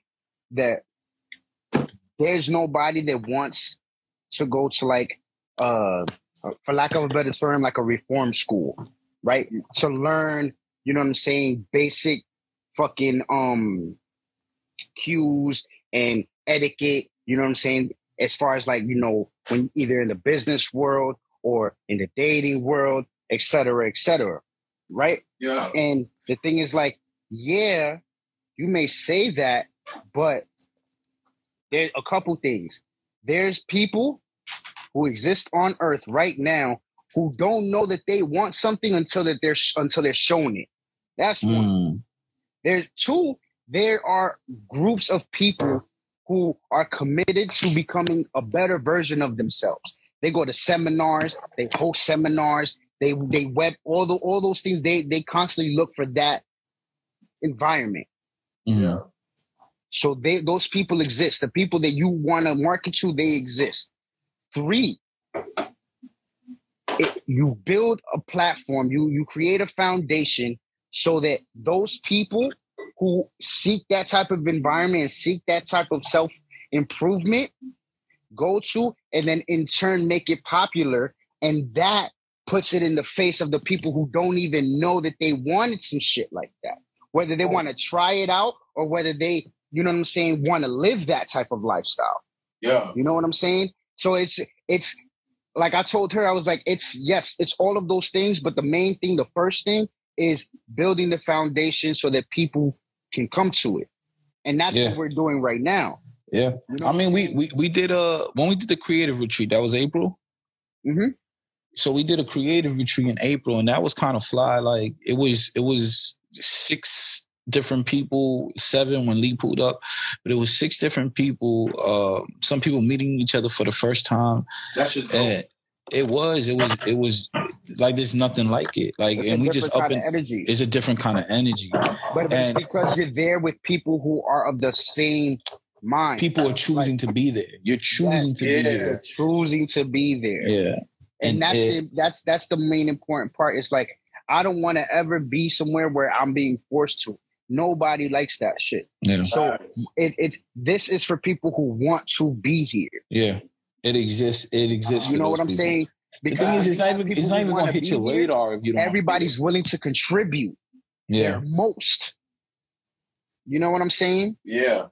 C: that there's nobody that wants to go to like uh for lack of a better term like a reform school, right? To learn, you know what I'm saying, basic fucking um cues and etiquette, you know what I'm saying? As far as like, you know, when either in the business world or in the dating world, et cetera, et cetera. Right?
D: Yeah.
C: And the thing is like, yeah, you may say that, but there's a couple things. There's people who exist on earth right now who don't know that they want something until that they're until they're shown it. That's one.
A: Mm.
C: There's two, there are groups of people who are committed to becoming a better version of themselves. They go to seminars, they host seminars, they they web all the all those things. They they constantly look for that environment.
A: Yeah.
C: So they those people exist. The people that you want to market to, they exist. Three, it, you build a platform, you you create a foundation so that those people who seek that type of environment and seek that type of self improvement go to and then in turn make it popular and that puts it in the face of the people who don't even know that they wanted some shit like that whether they want to try it out or whether they you know what i'm saying want to live that type of lifestyle
D: Yeah.
C: you know what I'm saying? So it's it's like I told her, I was like, it's yes, it's all of those things, but the main thing, the first thing is building the foundation so that people can come to it. And that's
A: Yeah.
C: what we're doing right now.
A: Yeah.
C: You know?
A: I mean, we, we we did a when we did the creative retreat. That was April.
C: Mm-hmm.
A: So we did a creative retreat in April, and that was kind of fly. Like it was it was six different people, seven when Lee pulled up, but it was six different people. Uh, some people meeting each other for the first time.
D: That should.
A: It was it was it was like there's nothing like it. Like
C: It's
A: and we just up and
C: energy.
A: it's a different kind of energy.
C: But,
A: and-
C: it's because you're there with people who are of the same mind.
A: People are choosing to be there. You're choosing to
D: yeah.
A: be there.
C: They're choosing to be there.
A: Yeah.
C: and,
A: And
C: that's
A: it-
C: the, that's that's the main important part. It's like I don't want to ever be somewhere where I'm being forced to. Nobody likes that shit.
A: Yeah.
C: So it, it's this is for people who want to be here.
A: Yeah. It exists. It exists.
C: You know what I'm
A: people.
C: saying?
A: The thing is, it's not even it's not even gonna hit your
C: here.
A: radar if you don't. wanna
C: Everybody's willing to contribute
A: there.
C: their most. You know what I'm saying?
D: Yeah.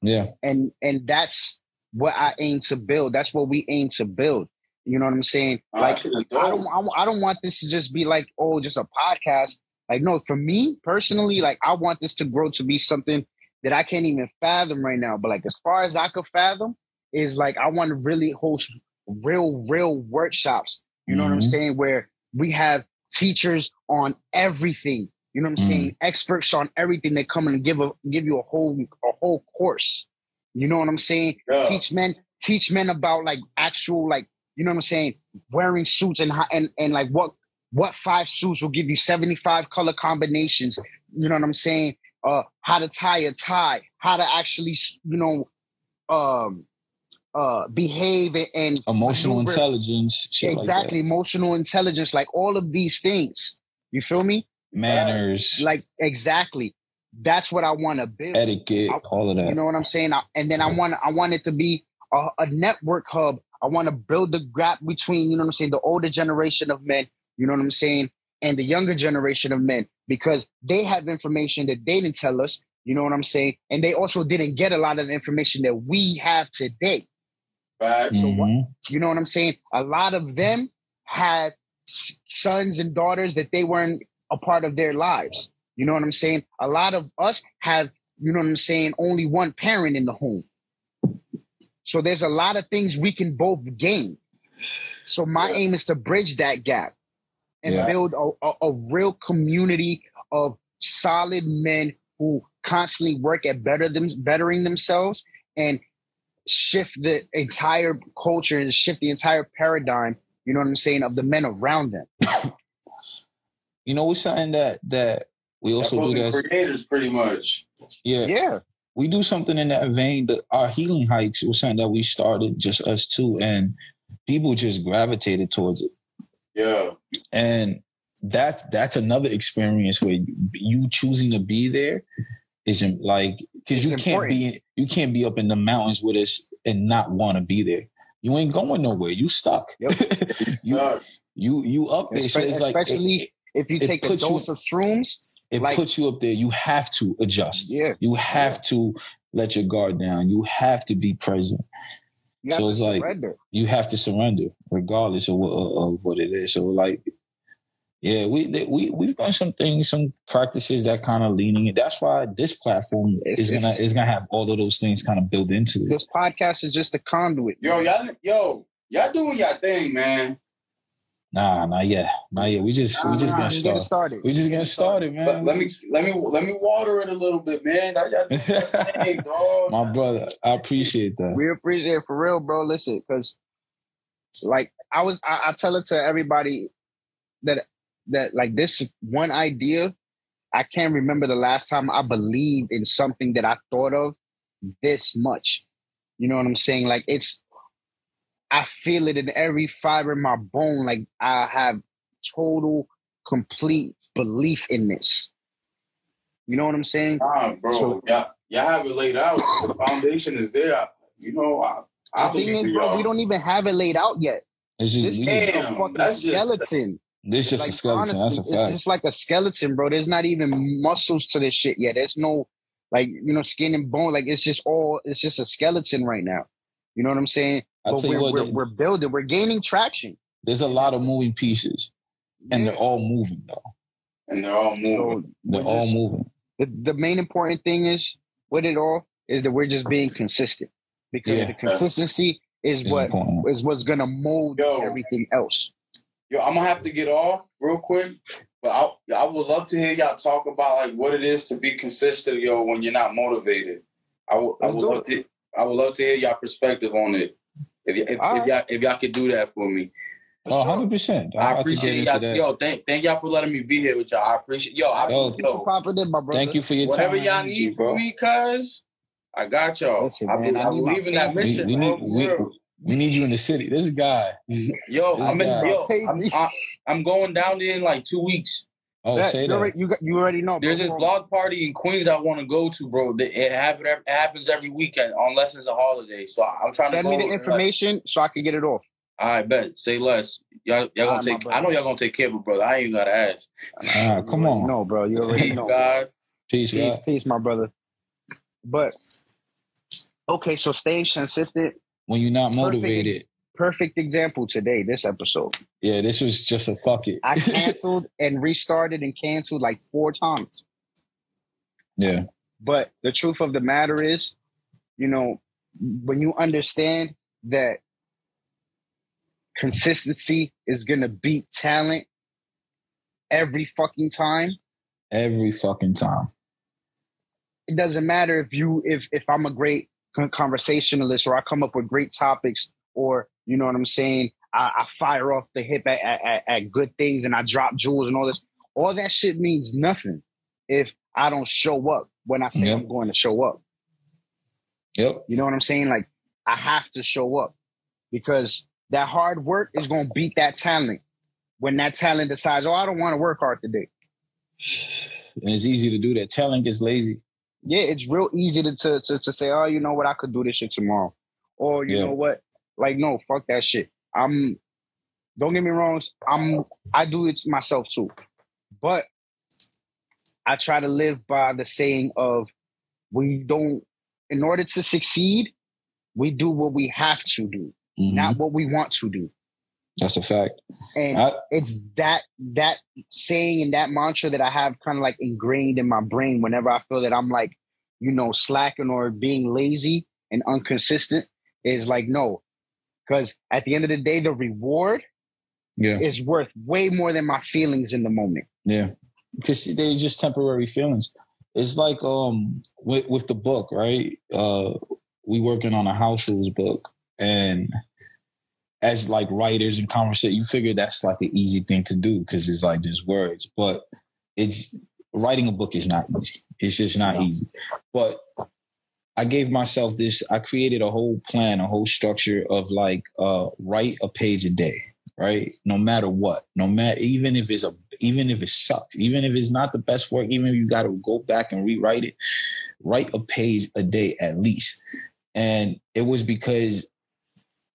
A: Yeah.
C: And and that's what I aim to build. That's what we aim to build. You know what I'm saying? Like I don't I, I don't want this to just be like oh just a podcast. Like no, for me personally, like I want this to grow to be something that I can't even fathom right now. But like as far as I could fathom, is like I want to really host real real workshops. You know what I'm
A: Mhm.
C: saying? Where we have teachers on everything. You know what I'm
A: Mhm.
C: saying? Experts on everything. They come and give a give you a whole a whole course. You know what I'm saying?
D: Yeah.
C: Teach men teach men about like actual like you know what I'm saying? Wearing suits and and and like what what five suits will give you 75 color combinations. You know what I'm saying? Uh, how to tie a tie, how to actually you know um uh behave and
A: Emotional
C: maneuver-
A: intelligence,
C: exactly emotional intelligence, like all of these things. You feel me?
A: like manners,
C: Like exactly. That's what I want to build.
A: etiquette, all of that.
C: You know what I'm saying? I, and then I want I want it to be a, a network hub. I want to build the gap between you know what I'm saying, the older generation of men. You know what I'm saying, and the younger generation of men because they have information that they didn't tell us. You know what I'm saying, and they also didn't get a lot of the information that we have today.
D: Facts.
C: So what-
A: Mhm.
C: You know what I'm saying? A lot of them had sons and daughters that they weren't a part of their lives. You know what I'm saying? A lot of us have, you know what I'm saying, only one parent in the home. So there's a lot of things we can both gain. So my
D: Yeah.
C: aim is to bridge that gap and
A: Yeah.
C: build a, a, a real community of solid men who constantly work at better them bettering themselves and shift the entire culture and shift the entire paradigm, you know what I'm saying, of the men around them.
A: You know, it's something that that we also do
D: That's
A: that's
D: creators, pretty much.
A: yeah,
C: Yeah.
A: we do something in that vein. That our healing hikes was something that we started just us two, and people just gravitated towards it.
D: Yeah.
A: and that's that's another experience where you, you choosing to be there isn't like because
C: It's
A: you can't be you can't be up in the mountains with us and not want to be there. You ain't going nowhere. You stuck.
C: Yep. (laughs)
A: you
D: Sucks.
A: you you up there. So it's like it,
C: especially if you take a
A: puts you-
C: dose of shrooms,
A: it
C: like-
A: puts you up there. You have to adjust.
C: yeah,
A: You have to let your guard down. You have to be present.
C: You have
A: So
C: to
A: it's like- you have to surrender regardless of what, of what it is. So like, yeah, we they, we we've done some things, some practices that kind of leaning it. That's why this platform
C: It's-
A: is gonna is gonna have all of those things kind of built into it.
C: This podcast is just a conduit.
D: Yo, y'all, yo, y'all doing y'all thing, man.
A: Nah, not yet, not yet. We just we just
C: Nah,
A: getting
C: we getting
A: started.
C: started.
A: We just getting started,
D: Let,
A: man.
D: let me, let me, let me water it a little bit, man. Y'all, y'all doing y'all thing.
A: My brother, I appreciate that.
C: We appreciate it for real, bro. Listen, because like I was, I, I tell it to everybody that that like this one idea. I can't remember the last time I believed in something that I thought of this much. You know what I'm saying? Like it's, I feel it in every fiber in my bone. Like I have total, complete belief in this. You know what I'm saying?
D: Nah, bro,
C: So-
D: y'all, y'all have it laid out. The foundation is there. You know, I, I
C: the thing is, bro,
D: y'all.
C: we don't even have it laid out yet.
A: It's just,
C: This
A: we
C: is
A: just
C: a fucking
D: that's just-
C: skeleton.
A: this just a skeleton.
C: honestly,
A: That's a
C: It's just like a skeleton, bro. There's not even muscles to this shit yet. There's no like you know skin and bone. Like it's just all. It's just a skeleton right now. You know what I'm saying?
A: I
C: but
A: tell you
C: we're,
A: what,
C: we're, we're building. We're gaining traction.
A: there's a lot of moving pieces, and they're all moving though.
D: and they're all moving.
C: So
A: They're all
C: just-
A: moving.
C: the, the main important thing is with it all is that we're just being consistent because
A: Yeah.
C: the consistency is
A: It's
C: what
A: important.
C: is what's gonna mold
D: Yo.
C: everything else.
D: Yo, I'm gonna have to get off real quick, but I I would love to hear y'all talk about like what it is to be consistent, yo, when you're not motivated. I would I would
C: do
D: love to I would love to hear y'all perspective on it. If if,
C: All
D: if
C: ah.
D: y'all if y'all could do that for me,
A: Oh, 100 percent.
D: I appreciate y'all. Yo, thank thank y'all for letting me be here with y'all. I appreciate yo. I,
A: Yo.
D: yo,
C: my brother.
A: Thank you for your
D: whatever
A: time. Whatever y'all
D: need from me, cuz I got y'all.
C: Listen,
D: I,
C: man, I
D: I believe in that mission.
A: We, we need we, we need you in the city. This guy.
D: Yo,
A: This
D: I'm in, yo, I'm, I'm going down there in like two weeks.
A: Oh,
C: That-
A: say that.
C: already, you, you already know. bro.
D: There's this
C: Come on.
D: blog party in Queens I want to go to, bro. It, it, happen, it happens every weekend unless it's a holiday. So I- I'm trying
C: Send
D: to
C: Send
D: me
C: the information so I can get it off.
D: I bet. Say less. Y'all, y'all
C: All
D: gonna
C: right,
D: take. I know y'all gonna take care of it, brother. I ain't even gotta ask.
A: Come on.
C: No, bro. You already
D: Thank
C: know.
D: God.
A: Peace,
C: Peace,
A: God.
C: peace, my brother. But okay, so stay consistent.
A: When you're not
C: Perfect
A: motivated.
C: Perfect example today. This episode,
A: Yeah, this was just a fuck it.
C: I (laughs) canceled and restarted and canceled like four times.
A: yeah.
C: But the truth of the matter is, you know, when you understand that consistency is gonna beat talent every fucking time,
A: Every fucking time.
C: it doesn't matter if you if if I'm a great conversationalist or I come up with great topics or you know what I'm saying. I, I fire off the hip at, at, at- good things and I drop jewels and all this. All that shit means nothing if I don't show up when I say
A: Yep.
C: I'm going to show up.
A: Yep.
C: You know what I'm saying? Like I have to show up because that hard work is going to beat that talent when that talent decides, oh, I don't want to work hard today.
A: And it's easy to do that. Talent gets lazy.
C: Yeah, it's real easy to, to, to, to say, oh, you know what, I could do this shit tomorrow. Or, you
A: Yeah.
C: know what, like, no, fuck that shit. I'm, don't get me wrong, I'm, I do it myself too. But I try to live by the saying of, we don't, in order to succeed, we do what we have to do,
A: Mhm.
C: not what we want to do.
A: That's a fact.
C: And
A: I-
C: it's that that saying and that mantra that I have kind of like ingrained in my brain whenever I feel that I'm like, you know, slacking or being lazy and inconsistent is like no. Because at the end of the day, the reward
A: Yeah.
C: is worth way more than my feelings in the moment.
A: Yeah, because they're just temporary feelings. It's like um with with the book, right? Uh, we working on a house rules book, and as like writers and conversation, you figure that's like an easy thing to do because it's like there's words, but it's writing a book is not easy. It's just not easy. But I gave myself this. I created a whole plan, a whole structure of like uh write a page a day right? No matter what, no matter even if it's a even if it sucks, even if it's not the best work, even if you got to go back and rewrite it, write a page a day at least. And it was because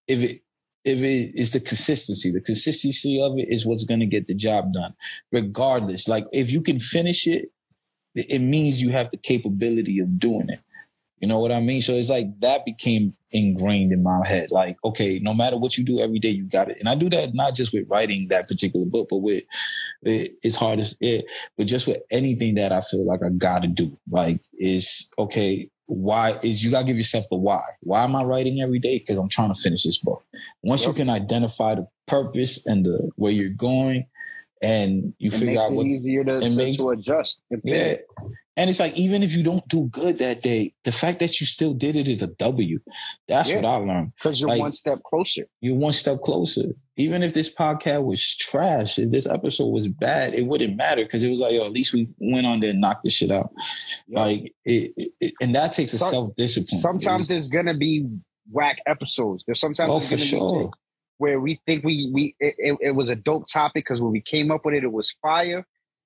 A: if it if it is the consistency, the consistency of it is what's going to get the job done, regardless. Like if you can finish it, it means you have the capability of doing it. You know what I mean? So it's like that became ingrained in my head. Like, okay, no matter what you do every day, you got it. And I do that not just with writing that particular book, but with it, it's hard as it, but just with anything that I feel like I got to do. Like, is okay. Why is you got to give yourself the why? Why am I writing every day? Because I'm trying to finish this book. Once you can identify the purpose and the where you're going, and you
C: It
A: figure out
C: it
A: what
C: easier to, to,
A: makes-
C: to adjust.
A: yeah. And it's like, even if you don't do good that day, the fact that you still did it is a W. That's
C: Yeah.
A: what I learned.
C: Because you're
A: Like-
C: one step closer.
A: You're one step closer. Even if this podcast was trash, if this episode was bad, it wouldn't matter because it was like, yo, at least we went on there and knocked this shit out.
C: Yeah.
A: Like, it, it- and that takes a
C: Some-
A: self discipline.
C: Sometimes there's gonna be whack episodes. There's sometimes
A: oh, for sure.
C: where we think we we it, it, it was a dope topic because when we came up with it, it was fire,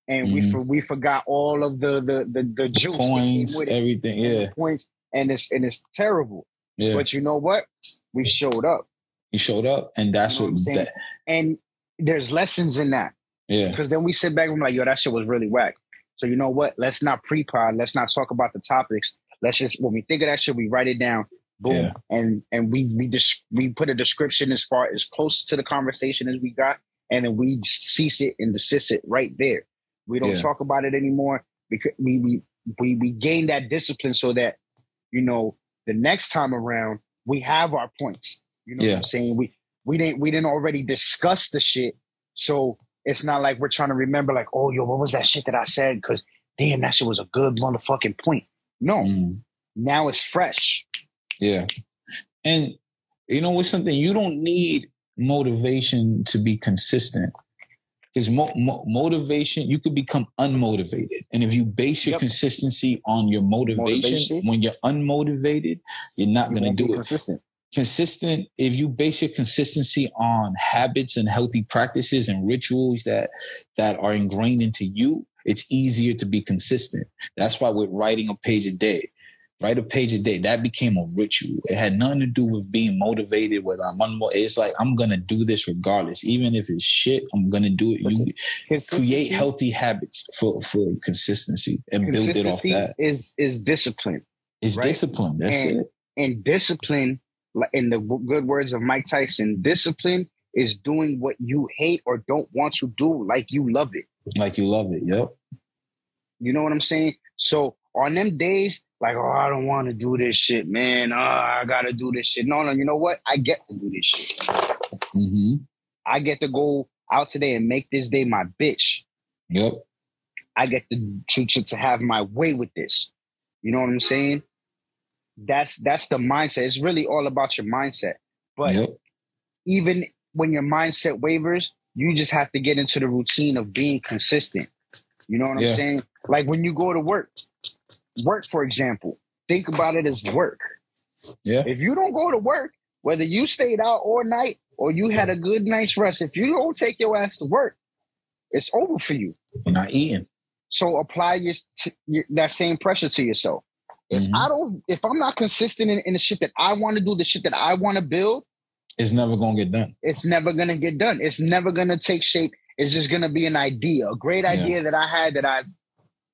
C: and we
A: Mhm.
C: for, we forgot all of the the the, the juice that came
A: Coins,
C: with it,
A: everything. Yeah.
C: points, and it's and it's terrible.
A: Yeah.
C: But you know what? We showed up,
A: he showed up, and that's
C: You know what
A: what, that,
C: and there's lessons in that
A: yeah.
C: because then we sit back and we're like, yo, that shit was really whack. So you know what? Let's not pre-pod. Let's not talk about the topics. Let's just when we think of that shit, we write it down. Boom,
A: Yeah.
C: and and we we just we put a description as far as close to the conversation as we got, and then we cease it and desist it right there. We don't
A: Yeah.
C: talk about it anymore because we we we we gain that discipline so that you know the next time around we have our points. You know what I'm saying? We we didn't we didn't already discuss the shit, so it's not like we're trying to remember like, oh yo, what was that shit that I said? Because damn, that shit was a good motherfucking point. No,
A: Mm.
C: now it's fresh.
A: Yeah. And you know what's something you don't need motivation to be consistent. Because mo- mo- motivation, you could become unmotivated. And if you base your
C: Yep.
A: consistency on your motivation,
C: Motivation.
A: when you're unmotivated, you're not
C: You
A: going to do it.
C: consistent.
A: Consistent, if you base your consistency on habits and healthy practices and rituals that that are ingrained into you, it's easier to be consistent. That's why we're writing a page a day write a page a day. That became a ritual. It had nothing to do with being motivated. Whether I'm unmo- it's like I'm gonna do this regardless, even if it's shit. I'm gonna do it. You create healthy habits for for consistency and build it off that.
C: is is discipline
A: It's
C: right?
A: discipline. That's
C: And-
A: it.
C: and discipline like in the good words of mike tyson discipline is doing what you hate or don't want to do like you love it
A: Like you love it. Yep.
C: you know what i'm saying so on them days like oh i don't want to do this shit man oh, i gotta do this shit no no you know what i get to do this shit
A: Mm-hmm.
C: i get to go out today and make this day my bitch
A: Yep.
C: I get to, to to to have my way with this. You know what I'm saying? That's that's the mindset. It's really all about your mindset. But
A: yep.
C: even when your mindset wavers, you just have to get into the routine of being consistent. You know what
A: Yeah.
C: I'm saying? Like when you go to work, work for example, think about it as work.
A: Yeah.
C: If you don't go to work, whether you stayed out all night or you had a good night's rest, if you don't take your ass to work, it's over for you.
A: You're not eating.
C: So apply your, t- your that same pressure to yourself. If
A: Mhm.
C: I don't, if I'm not consistent in, in the shit that I want to do, the shit that I want to build,
A: It's never gonna get done.
C: it's never gonna get done. It's never gonna take shape. It's just gonna be an idea, a great
A: Yeah.
C: idea that I had that I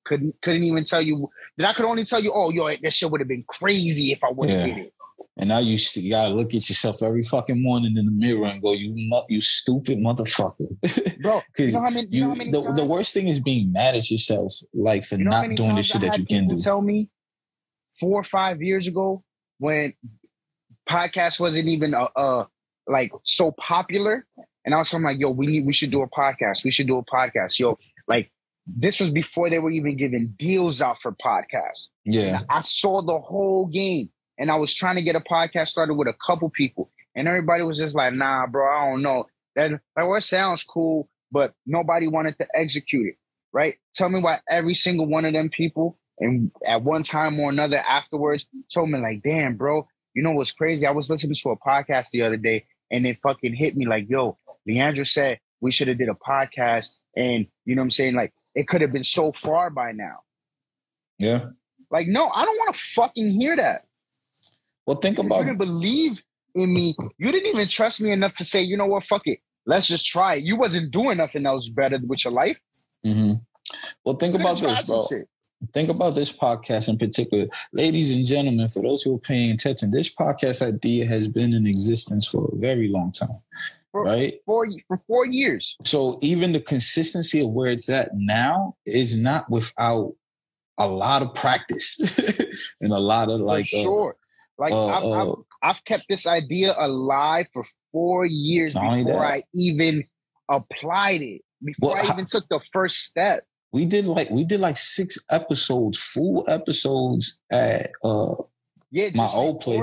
C: couldn't couldn't even tell you that I could only tell you, oh, yo, that shit would have been crazy if I would have
A: Yeah.
C: did it.
A: And now you, you gotta look at yourself every fucking morning in the mirror and go, "You, mu- you stupid motherfucker." (laughs)
C: Bro, you know many, you,
A: you,
C: know
A: the,
C: times,
A: the worst thing is being mad at yourself, like for not doing the shit that you can do.
C: Tell me four or five years ago when podcast wasn't even uh, uh like so popular, and I was talking like, yo, we need, we should do a podcast. We should do a podcast, yo. This was before they were even giving deals out for podcasts.
A: Yeah,
C: I saw the whole game and I was trying to get a podcast started with a couple people. And everybody was just like, nah, bro, I don't know. That like well, it sounds cool, but nobody wanted to execute it. Right? Tell me why every single one of them people and at one time or another afterwards told me, like, damn, bro, you know what's crazy? I was listening to a podcast the other day and it fucking hit me like, yo, Leandrew said we should have did a podcast and you know what I'm saying? Like it could have been so far by now.
A: yeah.
C: Like, no, I don't want to fucking hear that.
A: Well, think about You
C: didn't believe in me. You didn't even trust me enough to say, you know what, fuck it. Let's just try it. You wasn't doing nothing else better with your life.
A: Mm-hmm. Well, think about this, bro. Think about this podcast in particular, ladies and gentlemen. For those who are paying attention, this podcast idea has been in existence for a very long time,
C: For,
A: right?
C: four, for four years.
A: So even the consistency of where it's at now is not without a lot of practice (laughs) and a lot of like
C: for
A: uh,
C: sure. Like,
A: uh,
C: I've, I've,
A: uh,
C: I've kept this idea alive for four years before. I even applied it, before
A: Well,
C: I even took the first step.
A: we did like we did like six episodes, full episodes at uh
C: Yeah,
A: My old place.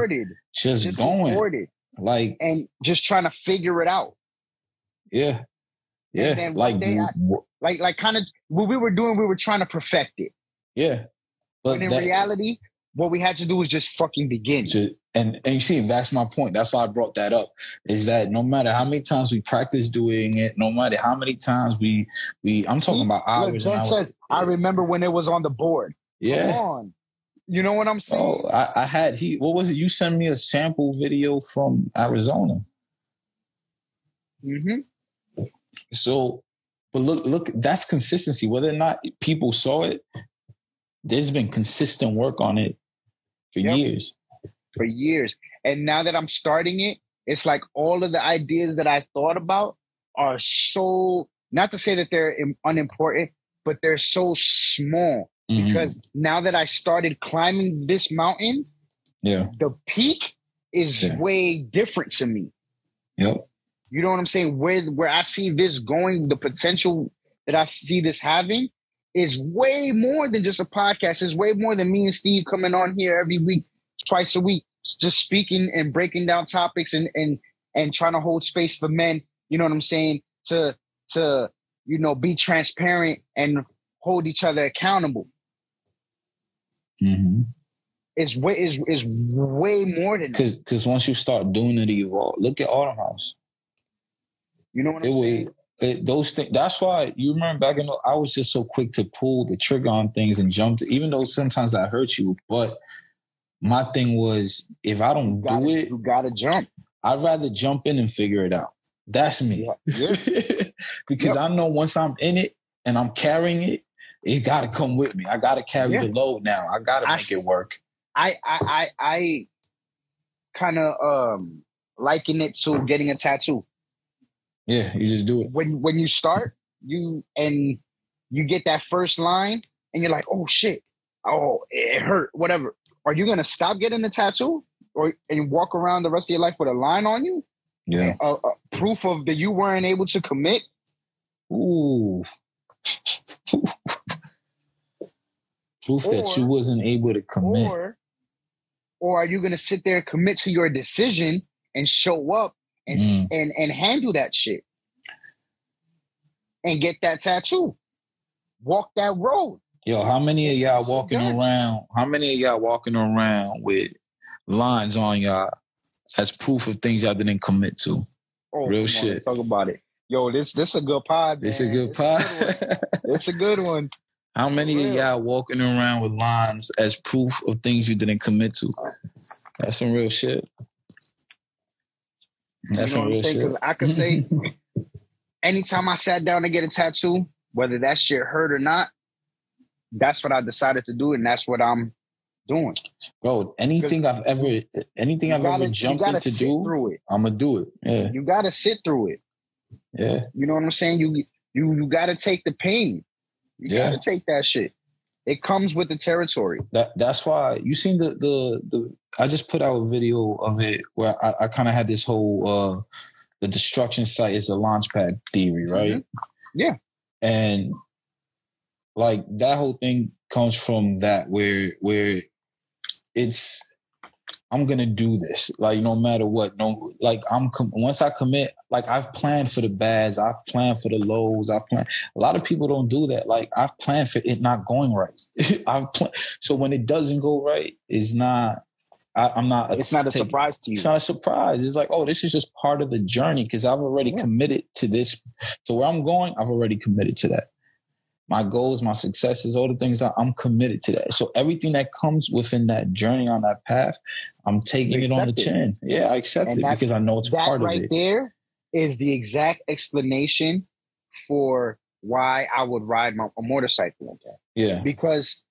A: just,
C: Just
A: going
C: recorded.
A: Like
C: And just trying to figure it out.
A: yeah yeah like
C: I- Like, like kind of what we were doing, we were trying to perfect it.
A: yeah
C: But in
A: that-
C: reality, what we had to do was just fucking begin.
A: to, and and you see that's my point that's why i brought that up is that no matter how many times we practice doing it no matter how many times we we i'm talking about
C: Look,
A: hours
C: Ben
A: and hours.
C: says, I remember when it was on the board. Come
A: yeah
C: on. You know what I'm saying?
A: oh I, I had he what was it you sent me a sample video from arizona
C: hmm
A: so but look look that's consistency whether or not people saw it there's been consistent work on it for
C: Yep.
A: years
C: For years. And now that I'm starting it, it's like all of the ideas that I thought about are so, not to say that they're unimportant, but they're so small.
A: Mhm.
C: Because now that I started climbing this mountain,
A: yeah
C: the peak is
A: Yeah.
C: way different to me.
A: yep
C: You know what I'm saying? Where where I see this going, the potential that I see this having is way more than just a podcast. It's way more than me and Steve coming on here every week, twice a week, just speaking and breaking down topics and and and trying to hold space for men. You know what I'm saying? To to you know be transparent and hold each other accountable.
A: Hmm
C: Is way is is way more than
A: because because once you start doing it you evolve look at autumn house
C: You know what
A: it
C: I'm saying?
A: was it, those things. That's why you remember back in. The, I was just so quick to pull the trigger on things and jump. To, even though sometimes I hurt you, but my thing was if I don't
C: gotta,
A: do it,
C: you gotta jump.
A: I'd rather jump in and figure it out. That's me.
C: Yeah. (laughs)
A: because
C: Yep.
A: I know once I'm in it and I'm carrying it, it got to come with me. I got to carry
C: Yeah.
A: the load now. I got to make it work.
C: I I I, I kind of um liken it to getting a tattoo.
A: Yeah, you just do it.
C: When when you start, you and you get that first line, and you're like, oh shit, oh it hurt, whatever. Are you gonna stop getting the tattoo, or and walk around the rest of your life with a line on you,
A: Yeah.
C: a, a proof of that you weren't able to commit?
A: Ooh. (laughs) Proof that you wasn't able to commit.
C: Or or are you gonna sit there, commit to your decision, and show up and
A: Mm.
C: and and handle that shit and get that tattoo, walk that road?
A: Yo, how many of y'all walking around? How many of y'all walking around with lines on y'all as proof of things y'all didn't commit to.
C: Oh,
A: Real
C: come on,
A: shit.
C: talk about it. Yo, this this a good pod.
A: It's a
C: man.
A: good
C: This
A: pod.
C: It's a good one.
A: How many of y'all walking around with lines as proof of things you didn't commit to? That's some real shit. That's
C: you know
A: some
C: what I'm
A: real
C: saying?
A: shit.
C: I could say, (laughs) anytime I sat down to get a tattoo, whether that shit hurt or not, that's what I decided to do, and that's what I'm doing.
A: Bro, anything I've ever anything I've
C: gotta-
A: ever jumped
C: gotta
A: in to do,
C: through it.
A: I'm gonna do it. Yeah.
C: You got to sit through it.
A: Yeah.
C: You know what I'm saying? You you you got to take the pain. You
A: Yeah.
C: got to take that shit. It comes with the territory.
A: That that's why you seen the the the I just put out a video of it where I, I kind of had this whole uh the destruction site is a launch pad theory, right?
C: Mm-hmm. Yeah.
A: And like that whole thing comes from that where where it's I'm gonna do this like no matter what no like I'm com- once I commit like I've planned for the bads I've planned for the lows I've planned a lot of people don't do that like I've planned for it not going right (laughs) I've pl- so when it doesn't go right it's not I, I'm not
C: It's not a
A: take-
C: surprise to you.
A: it's not a surprise. It's like, oh, this is just part of the journey because I've already
C: Yeah.
A: committed to this. To where I'm going, I've already committed to that. My goals, my successes, all the things I- I'm committed to that. So everything that comes within that journey on that path, I'm taking it on the
C: accept it.
A: chin. Yeah, I accept
C: And
A: it because I know it's part
C: right
A: of it.
C: there is the exact explanation for why I would ride my, a motorcycle like that.
A: Yeah,
C: because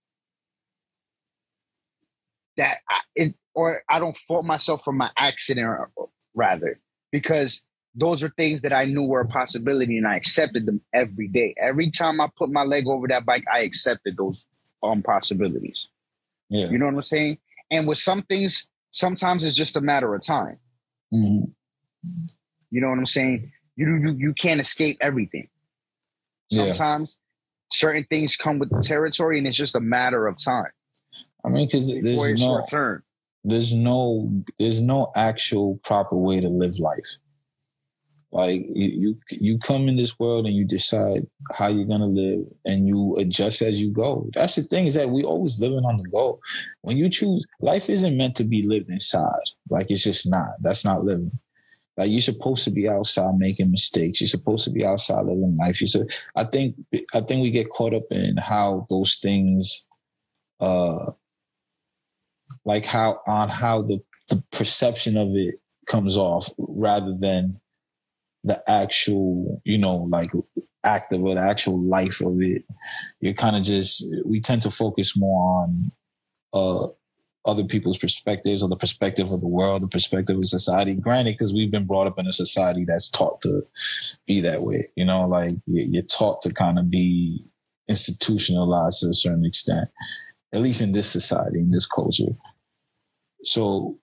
C: that I, it or I don't fault myself for my accident or, rather because those are things that I knew were a possibility and I accepted them every day. Every time I put my leg over that bike, I accepted those um possibilities.
A: yeah.
C: You know what I'm saying? And with some things, sometimes it's just a matter of time.
A: Mhm.
C: You know what I'm saying? You you you can't escape everything.
A: Yeah.
C: Sometimes certain things come with the territory, and it's just a matter of time
A: I mean, because there's no, there's no, there's no actual proper way to live life. Like you, you, come in this world and you decide how you're gonna live, and you adjust as you go. That's the thing is that we always living on the go. When you choose, life isn't meant to be lived inside. Like it's just not. That's not living. Like you're supposed to be outside making mistakes. You're supposed to be outside living life. You so I think I think we get caught up in how those things, uh, like how on how the the perception of it comes off rather than the actual, you know, like act of it, the actual life of it. You're kind of just we tend to focus more on uh other people's perspectives or the perspective of the world, the perspective of society. Granted, because we've been brought up in a society that's taught to be that way. You know, like you're taught to kind of be institutionalized to a certain extent, at least in this society, in this culture. So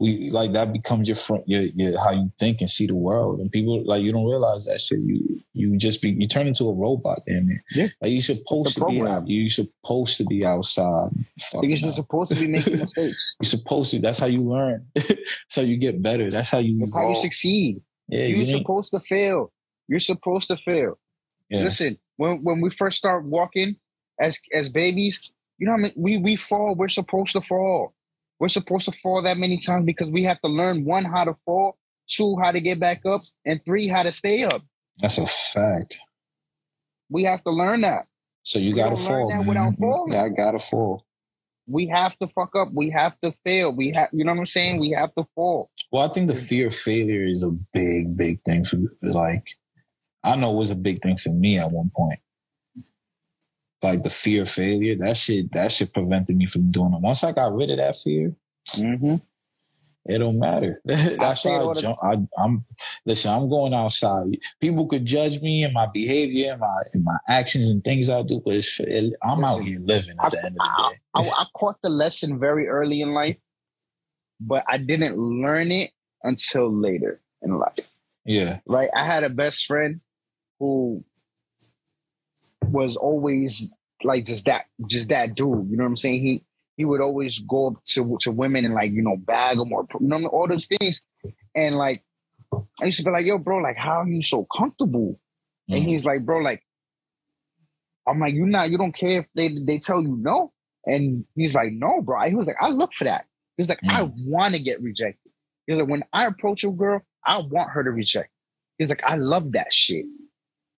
A: we like that becomes your front, your, your how you think and see the world, and people like you don't realize that shit. You you just be you turn into a robot, damn it.
C: Yeah.
A: like you're supposed to be out. You're supposed to be outside.
C: Because you're
A: out.
C: supposed to be making (laughs) mistakes.
A: You're supposed to. That's how you learn. (laughs) That's how you get better. That's how you.
C: That's how you succeed.
A: Yeah,
C: You're
A: you
C: supposed to fail. You're supposed to fail.
A: yeah.
C: Listen, when when we first start walking as as babies, you know what I mean? We we fall. We're supposed to fall. We're supposed to fall that many times because we have to learn one how to fall, two how to get back up, and three how to stay up.
A: That's a fact.
C: We have to learn that.
A: So you gotta fall, man.
C: without falling.
A: Yeah, I gotta fall.
C: We have to fuck up. We have to fail. We have, you know what I'm saying? We have to fall.
A: Well, I think the fear of failure is a big, big thing for like. I know it was a big thing for me at one point. Like the fear of failure, that shit, that shit prevented me from doing it. Once I got rid of that fear,
C: Mm-hmm.
A: it don't matter. (laughs) That's
C: it
A: why I jump. I, I'm listen. I'm going outside. People could judge me and my behavior and my and my actions and things I do, but it's, it, I'm out here living at the end of the day.
C: I, I caught the lesson very early in life, but I didn't learn it until later in life.
A: Yeah,
C: Right? I had a best friend who was always like just that, just that dude. You know what I'm saying? He he would always go up to to women and like you know bag them or you know all those things, and like I used to be like, "Yo, bro, like how are you so comfortable?" And
A: Mhm.
C: he's like, "Bro, like." I'm like, you not, you don't care if they they tell you no. And he's like, no, bro. He was like, I look for that. He's like, I want to get rejected. He's like, when I approach a girl, I want her to reject. He's like, I love that shit.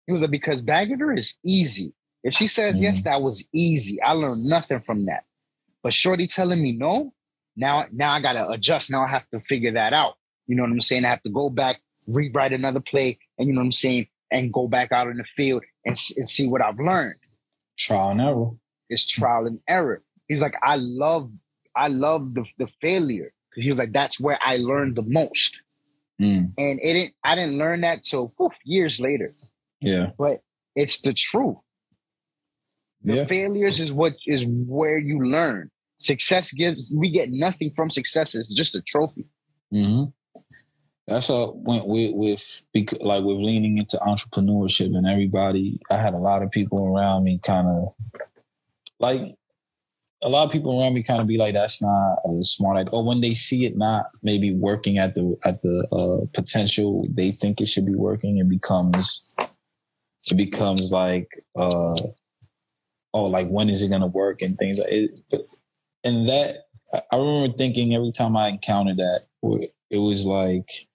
C: He was like, because bagging her is easy. If she says yes, that was easy. I learned nothing from that. But Shorty telling me no, now now I gotta adjust. Now I have to figure that out. You know what I'm saying? I have to go back, rewrite another play, and you know what I'm saying, and go back out in the field and, and see what I've learned.
A: Trial and error.
C: It's trial and error. He's like, I love, I love the the failure because he was like, that's where I learned the most.
A: Mm,
C: And it didn't, I didn't learn that till whew, years later.
A: Yeah.
C: But it's the truth. The
A: Yeah.
C: failures is what is where you learn. Success gives we get nothing from success. It's just a trophy.
A: hmm That's how went with with like with leaning into entrepreneurship and everybody. I had a lot of people around me, kind of like a lot of people around me, kind of be like, "That's not a smart idea." Or when they see it not maybe working at the at the uh, potential they think it should be working, it becomes it becomes like, uh, oh, like when is it gonna work and things like it. And that I- remember thinking every time I encountered that, it was like,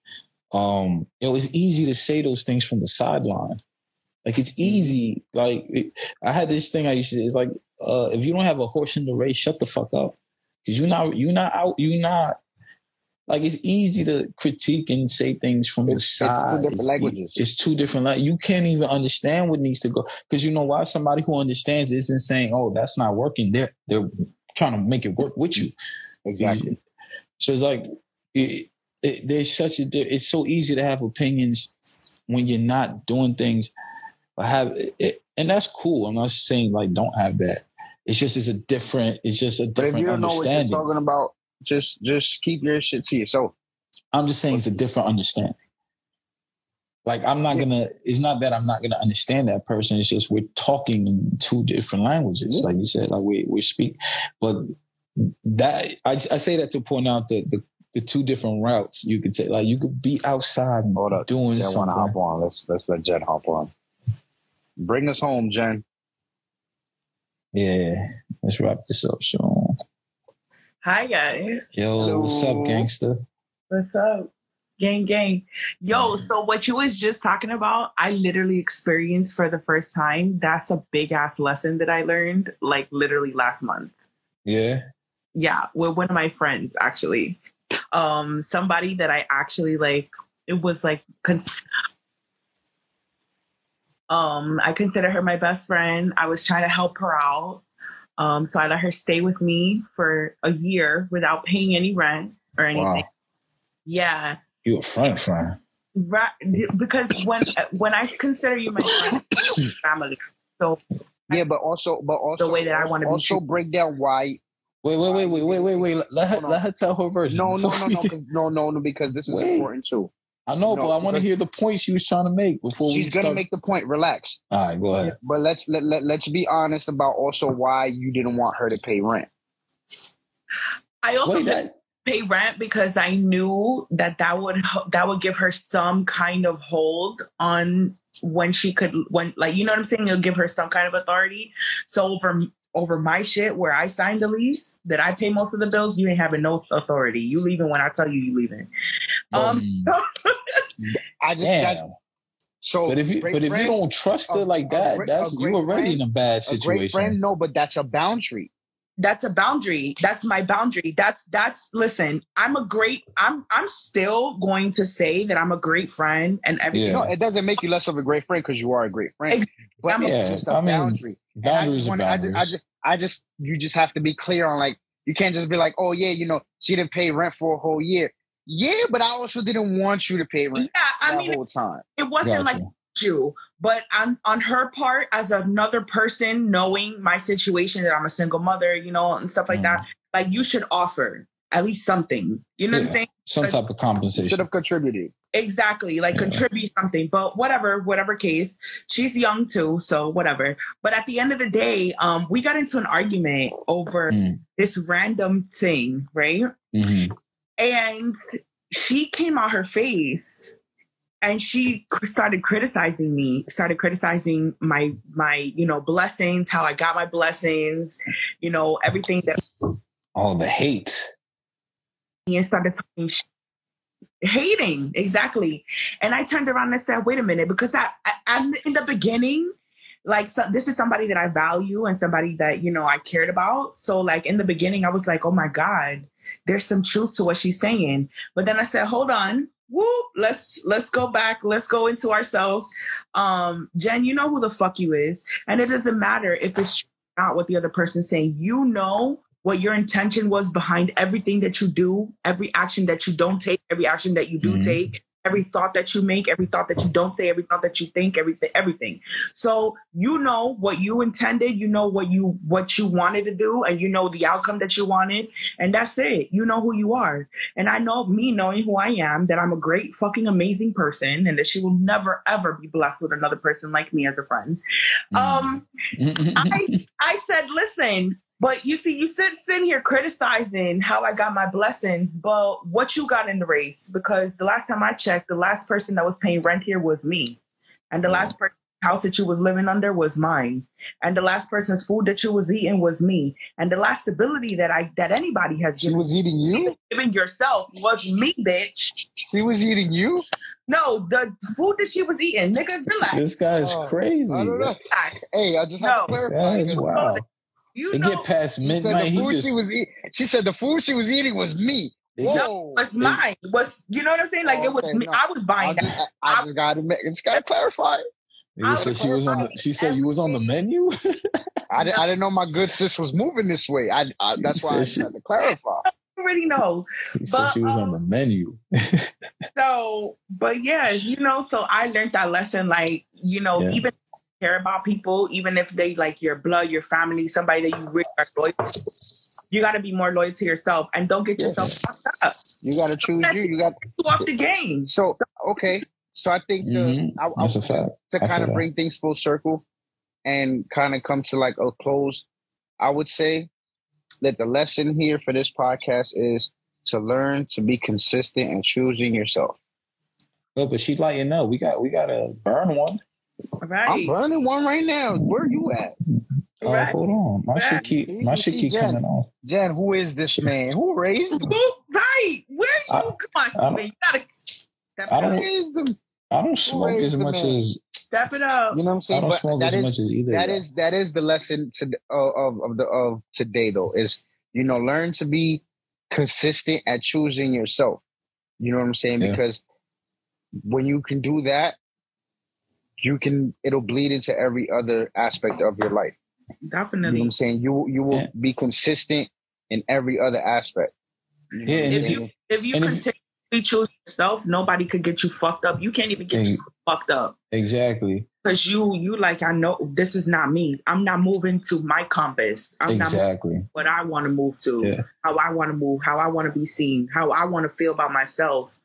A: um, it was easy to say those things from the sideline. Like it's easy. Like it, I had this thing I used to. It's like uh, if you don't have a horse in the race, shut the fuck up, because you're not you're not out. You're not like it's easy to critique and say things from
C: It's-
A: the
C: it's two
A: side.
C: different languages.
A: It's two different. Like you can't even understand what needs to go because you know why somebody who understands isn't saying, "Oh, that's not working." They're they're trying to make it work with you.
C: Exactly.
A: So it's like it, it, there's such a it's so easy to have opinions when you're not doing things. I have it, and that's cool. I'm not saying like don't have that. It's just it's a different. It's just a
C: But if
A: different
C: you don't know what you're
A: understanding.
C: talking about, just just keep your shit to yourself.
A: I'm just saying it's a different understanding. Like I'm not gonna. It's not that I'm not gonna understand that person. It's just we're talking two different languages, like you said. Like we we speak, but that I, I say that to point out that the the two different routes you could take. Like you could be outside
C: Hold up.
A: doing
C: Jenn want to hop on. Let's let's let Jenn hop on. Bring us home, Jenn.
A: Yeah, let's wrap this up soon.
F: Hi guys.
A: Yo, what's up, gangster?
F: What's up? Gang gang. Yo, so what you was just talking about, I literally experienced for the first time. That's a big ass lesson that I learned like literally last month.
A: Yeah,
F: Yeah, with one of my friends actually. Um somebody that I actually like it was like cons- um I consider her my best friend. I was trying to help her out. Um so I let her stay with me for a year without paying any rent or anything.
A: wow.
F: Yeah.
A: You a friend, friend?
F: Right, because when when I consider you my friend, (coughs) family, so
C: Yeah, but also, but also
F: The way that I wanna
C: also
F: treated.
C: break down why.
A: Wait, wait, wait, wait, wait, wait, wait. Let her let her tell her version.
C: No, no,
A: before
C: no, no, (laughs) no, no, no, because this is
A: Wait.
C: important too.
A: I know,
C: No,
A: but I want to hear the point she was trying to make before we
C: She's gonna
A: start.
C: make the point. Relax.
A: All right, go ahead.
C: But let's let, let let's be honest about also why you didn't want her to pay rent.
F: I also
A: Wait,
F: didn't
A: that,
F: pay rent because I knew that that would that would give her some kind of hold on when she could when like you know what I'm saying. It'll give her some kind of authority. So over over my shit where I signed the lease that I pay most of the bills, you ain't having no authority. You leaving when I tell you you leaving. Um,
A: um, (laughs)
C: I just got
A: damn.
C: so.
A: But if you but if
C: friend-
A: you don't trust her like that,
C: great-
A: that's
C: a
A: you
C: great
A: already
C: friend-
A: in a bad
C: a great friend,
A: situation.
C: no, but that's a boundary.
F: that's a boundary that's my boundary that's that's listen i'm a great i'm i'm still going to say that i'm a great friend and everything
A: Yeah.
C: No, it doesn't make you less of a great friend because you are a great friend.
F: Ex-
C: But
F: I'm-
C: it's
A: Yeah,
C: just a
A: I mean,
C: boundary. And I
A: Boundaries
C: just
A: are
C: wanna- I ju-
A: boundaries.
C: I just, I just, you just have to be clear on like, you can't just be like, oh yeah, you know, she didn't pay rent for a whole year. Yeah, but I also didn't want you to pay rent
F: yeah i mean
C: whole time.
F: it wasn't
A: Gotcha.
F: like you but on on her part as another person knowing my situation that i'm a single mother you know and stuff like
A: Mm.
F: that like you should offer at least something you know what i'm saying
A: Some type of compensation.
C: Should have contributed.
F: Exactly, like
A: Yeah.
F: contribute something, but whatever, whatever case, she's young too, so whatever. But at the end of the day, um, we got into an argument over
A: Mm.
F: this random thing, right?
A: hmm
F: And she came out her face and she started criticizing me, started criticizing my my, you know, blessings, how I got my blessings, you know, everything that
A: all the hate.
F: and started talking hating exactly and i turned around and said wait a minute because i, I i'm in the beginning like so, this is somebody that i value and somebody that you know i cared about so like in the beginning i was like oh my god there's some truth to what she's saying. But then i said hold on. Whoop let's let's go back. Let's go into ourselves. Um jenn you know who the fuck you is. And it doesn't matter if it's not what the other person's saying. You know what your intention was behind everything that you do, every action that you don't take, every action that you do
A: Mhm.
F: take, every thought that you make, every thought that you don't say, every thought that you think, everything, everything. So you know what you intended, you know what you what you wanted to do, and you know the outcome that you wanted, and that's it. You know who you are, and I know me knowing who I am that I'm a great fucking amazing person, and that she will never ever be blessed with another person like me as a friend. Um, I I said, listen, but you see, you sit sitting here criticizing how I got my blessings, but what you got in the race? Because the last time I checked, the last person that was paying rent here was me, and the last mm. person house that you was living under was mine, and the last person's food that you was eating was me, and the last stability that I that anybody has
C: She
F: given,
C: was eating you.
F: given yourself was me, bitch.
C: She was eating you.
F: No, the food that she was eating, nigga, relax.
A: this guy's
C: Oh,
A: crazy.
C: I don't know. Hey, I just have
F: No.
C: to clarify.
A: That is
C: because
A: wild.
F: You
A: It
F: know,
A: get past
C: She said the food
A: just
C: she was eating. She said the food she was eating was me.
A: it get-
C: Whoa.
F: was mine. Was you know what I'm saying? Like it was
C: Okay,
F: me.
C: no.
F: I was
C: I
F: buying that.
C: just, I, I just gotta make, just gotta clarify.
A: He said
F: was
A: she was on the. She said you was on the menu.
C: I, di- I didn't know my good sis was moving this way. I, I that's why I
A: said she-
C: had to clarify.
F: I already know.
A: He said
F: But,
A: she was on
F: um,
A: the menu.
F: So, but yeah, you know, so I learned that lesson. Like, you know,
A: Yeah.
F: even if you care about people, even if they like your blood, your family, somebody that you really are loyal to, you got to be more loyal to yourself and don't get yourself fucked up.
C: You gotta choose you. You got
F: You off the game.
C: so okay. So I think the
A: Mhm.
C: I, I,
A: That's a fact.
C: to
A: I
C: kind of
A: that.
C: bring things full circle and kind of come to like a close, I would say that the lesson here for this podcast is to learn to be consistent and choosing yourself.
A: Oh, but she's lighting know We got we got to burn one.
C: I'm
F: Right.
C: burning one right now. Where you at?
A: Oh,
F: Right.
A: hold on. My shit keep my
C: You
A: shit keep
C: Jenn.
A: coming off.
C: Jenn, who is this man? Who raised him?
F: Right. Where you?
A: I-
F: Come
A: I
F: on,
A: don't-
F: You got to step
A: I don't-
F: up.
C: Who?
A: I don't smoke as much
C: man?
A: as
F: Step it up.
C: You know what I'm saying?
A: I
C: saying?
A: don't
C: But
A: smoke as
C: is-
A: much as either.
C: that
A: y'all.
C: is that is the lesson to of of the of today though is you know learn to be consistent at choosing yourself you know what i'm saying
A: Yeah.
C: because when you can do that you can it'll bleed into every other aspect of your life you know what
F: Definitely.
C: i'm saying you you will
A: Yeah.
C: be consistent in every other aspect You know
A: Yeah,
C: what I'm
A: and
F: if you if you
A: and if-
F: continually choose yourself, nobody could get you fucked up. You can't even get
A: Ex-
F: you fucked up
A: exactly
F: because you you like I know this is not me. I'm not moving to my compass. I'm not
A: exactly.
F: what I want to move to.
A: Yeah.
F: How I want to move. How I want to be seen. How I want to feel about myself.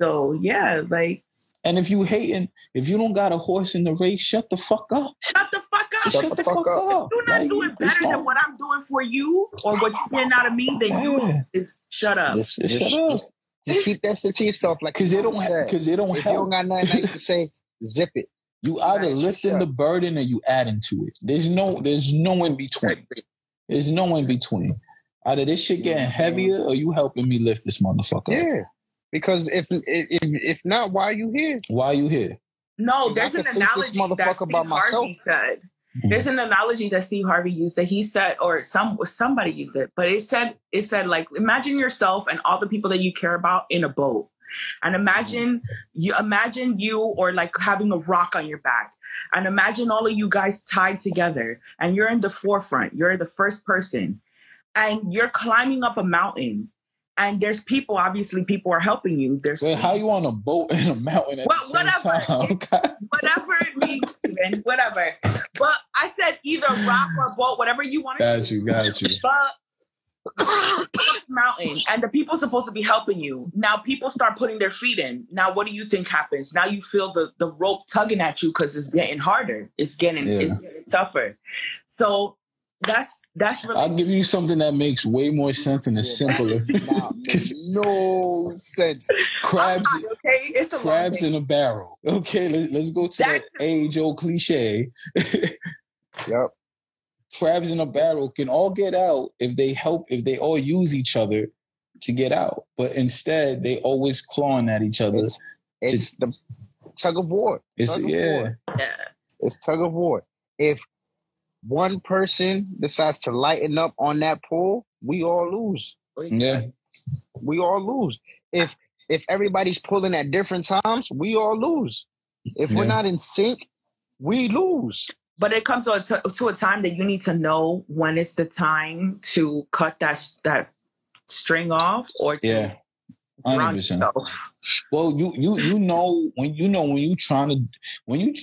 F: So yeah, like
A: And if you hating, if you don't got a horse in the race, shut the fuck up.
F: shut the fuck up.
A: Just shut, the fuck, up.
F: You're not
A: Like,
F: doing better
A: not-
F: than what I'm doing for you or what you're getting out of me. Then you
A: Yeah.
F: shut up.
C: just,
A: Just
C: just,
A: shut up.
C: just, just keep that shit to yourself like
A: Because
C: your
A: it don't
C: mom
A: ha- because it don't
C: if you don't got nothing nice to say zip it
A: You either
C: Right,
A: lifting
C: shut
A: the burden or you adding to it. There's no there's no in between. There's no in between. Either this shit getting heavier or you helping me lift this motherfucker. up.
C: Yeah, because if if if not, why are you here?
A: Why are you here?
F: No, there's an
C: could sink this
F: analogy that Steve
C: by
F: Harvey
C: myself.
F: said.
A: Mhm.
F: There's an analogy that Steve Harvey used that he said, or some somebody used it, but it said it said like imagine yourself and all the people that you care about in a boat, and imagine you imagine you or like having a rock on your back, and imagine all of you guys tied together, and you're in the forefront, you're the first person, and you're climbing up a mountain, and there's people obviously people are helping you. There's
A: Well, how you on a boat in a mountain
F: Well, whatever. (laughs) whatever it means, Steven, whatever. But I said either rock or boat, whatever you want to
A: got you, got you.
F: But mountain, and the people supposed to be helping you. Now people start putting their feet in. Now what do you think happens? Now you feel the the rope tugging at you because it's getting harder. It's getting
A: Yeah.
F: it's getting tougher. So that's that's really
A: I'll give you something that makes way more sense and is simpler. (laughs)
C: Nah, no sense.
A: crabs,
F: not, okay. It's a
A: crabs in a barrel. Okay, let, let's go to that
F: That's-
A: age old cliche. (laughs)
C: Yep.
A: crabs in a barrel can all get out if they help if they all use each other to get out. But instead, they always clawing at each other.
C: It's, it's the tug of war.
A: It's
C: tug of
A: yeah,
C: war.
F: Yeah.
C: It's tug of war. If one person decides to lighten up on that pull, we all lose.
A: Oh, yeah,
C: We all lose. If if everybody's pulling at different times, we all lose. If we're not in sync, we lose.
F: But it comes to a, t- to a time that you need to know when it's the time to cut that that string off or to
A: yeah. Hundred percent. Well, you you you know when you know when you trying to when you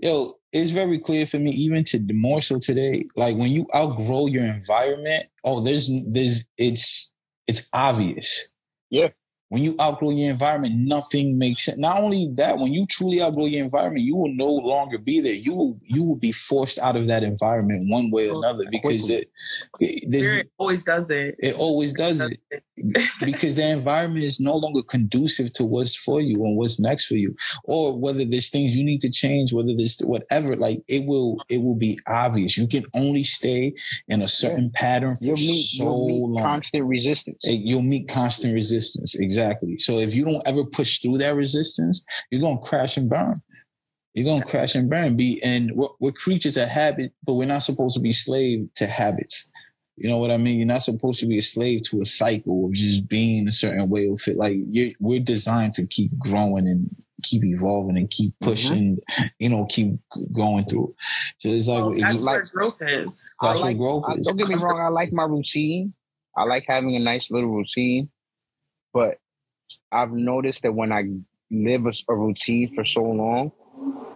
A: yo, it's very clear for me even to more so today. Like when you outgrow your environment, oh, there's there's it's it's obvious.
C: Yeah.
A: When you outgrow your environment, nothing makes sense. Not only that, when you truly outgrow your environment, you will no longer be there. You will you will be forced out of that environment one way or another because it, it
F: Spirit always does it.
A: it always does it. Because the environment is no longer conducive to what's for you and what's next for you. Or whether there's things you need to change whether there's whatever like it will it will be obvious. You can only stay in a certain pattern for
C: You'll meet,
A: so
C: you'll meet
A: long.
C: constant resistance.
A: Eh, you'll meet constant resistance. Exactly so if you don't ever push through that resistance you're gonna crash and burn you're gonna crash and burn be and we're, we're creatures of habit but we're not supposed to be slave to habits you know what I mean? You're not supposed to be a slave to a cycle of just being a certain way of it. Like you're, we're designed to keep growing and keep evolving and keep mm-hmm. pushing. You know, keep going through. So it's like,
F: that's
A: you-
F: where growth is.
A: that's
C: I like,
A: what growth
C: I,
A: is.
C: don't get me wrong, I like my routine. I like having a nice little routine, but I've noticed that when I live a, a routine for so long,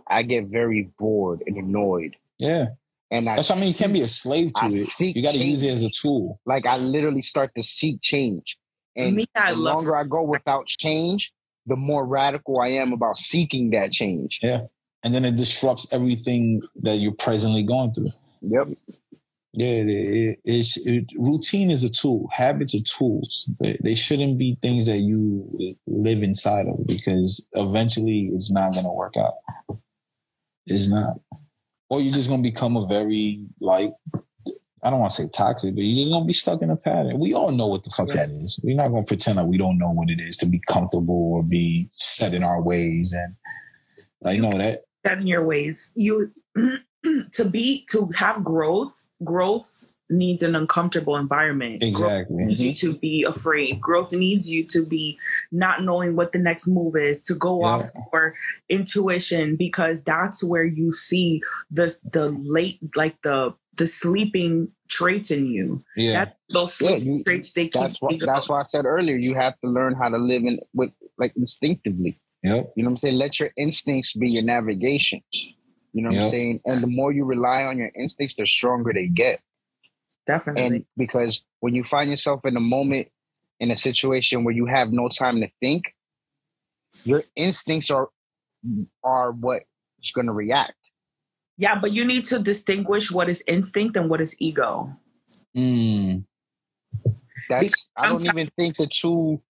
C: I get very bored and annoyed.
A: Yeah,
C: And I,
A: That's, I mean, you can't be a slave to
C: I
A: it. You got to use it as a tool.
C: like I literally start to seek change. And
F: Me,
C: the
F: love-
C: longer I go without change, the more radical I am about seeking that change.
A: Yeah, and then it disrupts everything that you're presently going through.
C: Yep.
A: Yeah, it, it, it's it, routine is a tool. Habits are tools. They, they shouldn't be things that you live inside of because eventually it's not going to work out. It's not, or you're just going to become a very like I don't want to say toxic, but you're just going to be stuck in a pattern. We all know what the fuck that is. We're not going to pretend like we don't know what it is to be comfortable or be set in our ways and like you know that
F: Set in your ways. You (clears throat) (clears throat) to be to have growth. Growth needs an uncomfortable environment. Growth
A: exactly.
F: needs you to be afraid. Growth needs you to be not knowing what the next move is, to go
A: Yeah.
F: off your intuition, because that's where you see the the late like the the sleeping traits in you.
A: Yeah,
F: That those
C: Yeah,
F: sleeping
C: you-
F: traits they keep
C: That's what that's why I said earlier, you have to learn how to live in with like instinctively.
A: yep,
C: You know what I'm saying? Let your instincts be your navigation. You know what
A: Yeah.
C: I'm saying? And the more you rely on your instincts, the stronger they get.
F: definitely.
C: And because when you find yourself in a moment in a situation where you have no time to think, your instincts are are what's going to react.
F: yeah, but you need to distinguish what is instinct and what is ego.
A: mm,
C: That's I don't
F: sometimes-
C: even think the two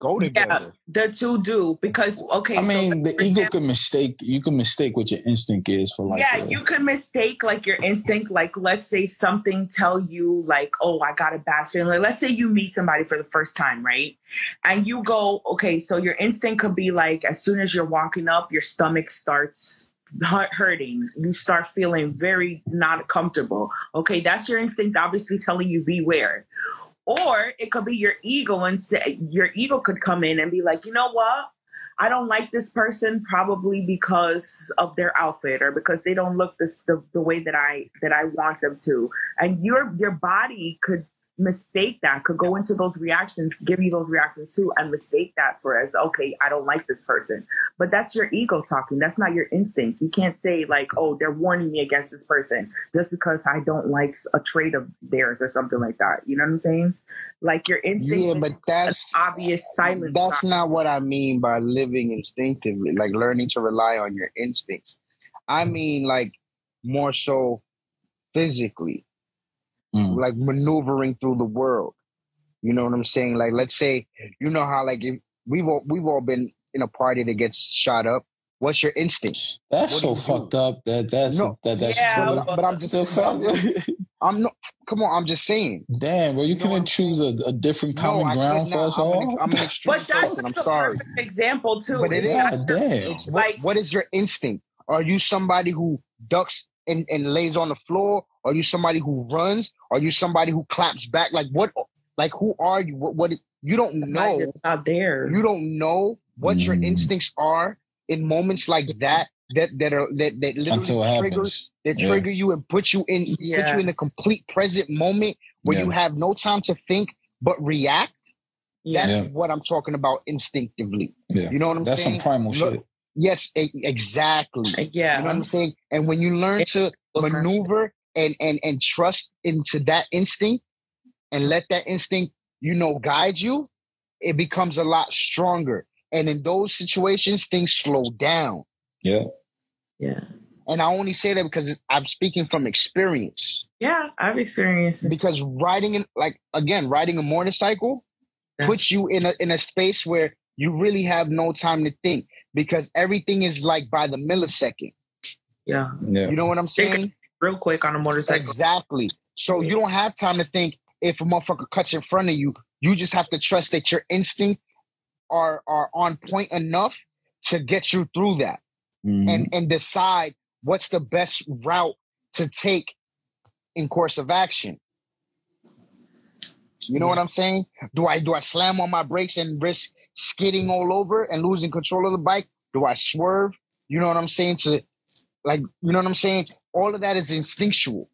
C: go together.
F: The two do because okay.
A: I mean,
F: like,
A: the ego
F: example-
A: can mistake. You can mistake what your instinct is for like.
F: yeah,
A: a-
F: you can mistake like your instinct. Like, let's say something tell you like, "Oh, I got a bad feeling." Like, let's say you meet somebody for the first time, right? And you go, "Okay," so your instinct could be like, as soon as you're walking up, your stomach starts hurting. You start feeling very not comfortable. Okay, that's your instinct, obviously telling you beware. Or it could be your ego, and say, your ego could come in and be like, "You know what?" I don't like this person probably because of their outfit or because they don't look this the, the way that I that I want them to. And your your body could mistake that, could go into those reactions, give you those reactions too, and mistake that for as okay, I don't like this person. But that's your ego talking. That's not your instinct. You can't say like, oh, they're warning me against this person just because I don't like a trait of theirs or something like that. You know what I'm saying? Like your instinct
C: Yeah, but that's
F: obvious silence.
C: that's not what I mean by living instinctively, like learning to rely on your instincts. I mean like more so physically,
A: Mm.
C: like maneuvering through the world. You know what I'm saying? Like let's say you know how like if we've all we've all been in a party that gets shot up What's your instinct?
A: That's
C: What
A: so
C: do you do?
A: fucked up. That that's
C: No.
A: that that's
F: Yeah,
A: true.
C: But, but I'm just, I'm, just I'm not. Come on, I'm just saying.
A: Damn, bro, you
C: You know
A: couldn't choose a, a different common
C: I
A: ground for
C: not.
A: us
C: I'm an,
A: all.
C: I'm an (laughs) extreme
F: But that's
C: person. I'm
F: the
C: sorry.
F: perfect example too.
C: But it
F: It's
C: is.
A: God damn.
C: It's what,
F: Like-
C: what is your instinct? Are you somebody who ducks and, and lays on the floor? Are you somebody who runs? Are you somebody who claps back? Like what? Like who are you? What? what you don't know.
F: It's not there.
C: You don't know what your
A: Mm.
C: instincts are in moments like that. That that are that that
A: Until
C: literally
A: it
C: trigger that
A: Yeah.
C: trigger you and put you in put you in a complete present moment where
A: Yeah.
C: you have no time to think but react. That's
A: Yeah.
C: what I'm talking about instinctively.
A: Yeah.
C: You know what I'm
A: That's
C: saying?
A: That's some primal
C: Look-
A: shit.
C: Yes, exactly.
F: yeah.
C: You know what I'm saying? And when you learn to
F: Listen.
C: maneuver and and and trust into that instinct and let that instinct, you know, guide you, it becomes a lot stronger. And in those situations, things slow down.
A: Yeah.
F: yeah.
C: And I only say that because I'm speaking from experience.
F: Yeah, I've experienced it.
C: Because riding in like again, riding a motorcycle
F: That's-
C: puts you in a in a space where you really have no time to think because everything is like by the millisecond.
F: yeah.
A: Yeah.
C: You know what I'm
F: Take a-
C: saying?
F: Real quick on a motorcycle.
C: Exactly. So you don't have time to think if a motherfucker cuts in front of you. You just have to trust that your instinct are are on point enough to get you through that
A: Mhm.
C: and and decide what's the best route to take in course of action. You know what I'm saying? Do I do I slam on my brakes and risk skidding all over and losing control of the bike? Do I swerve? You know what I'm saying? To like, you know what I'm saying? All of that is instinctual.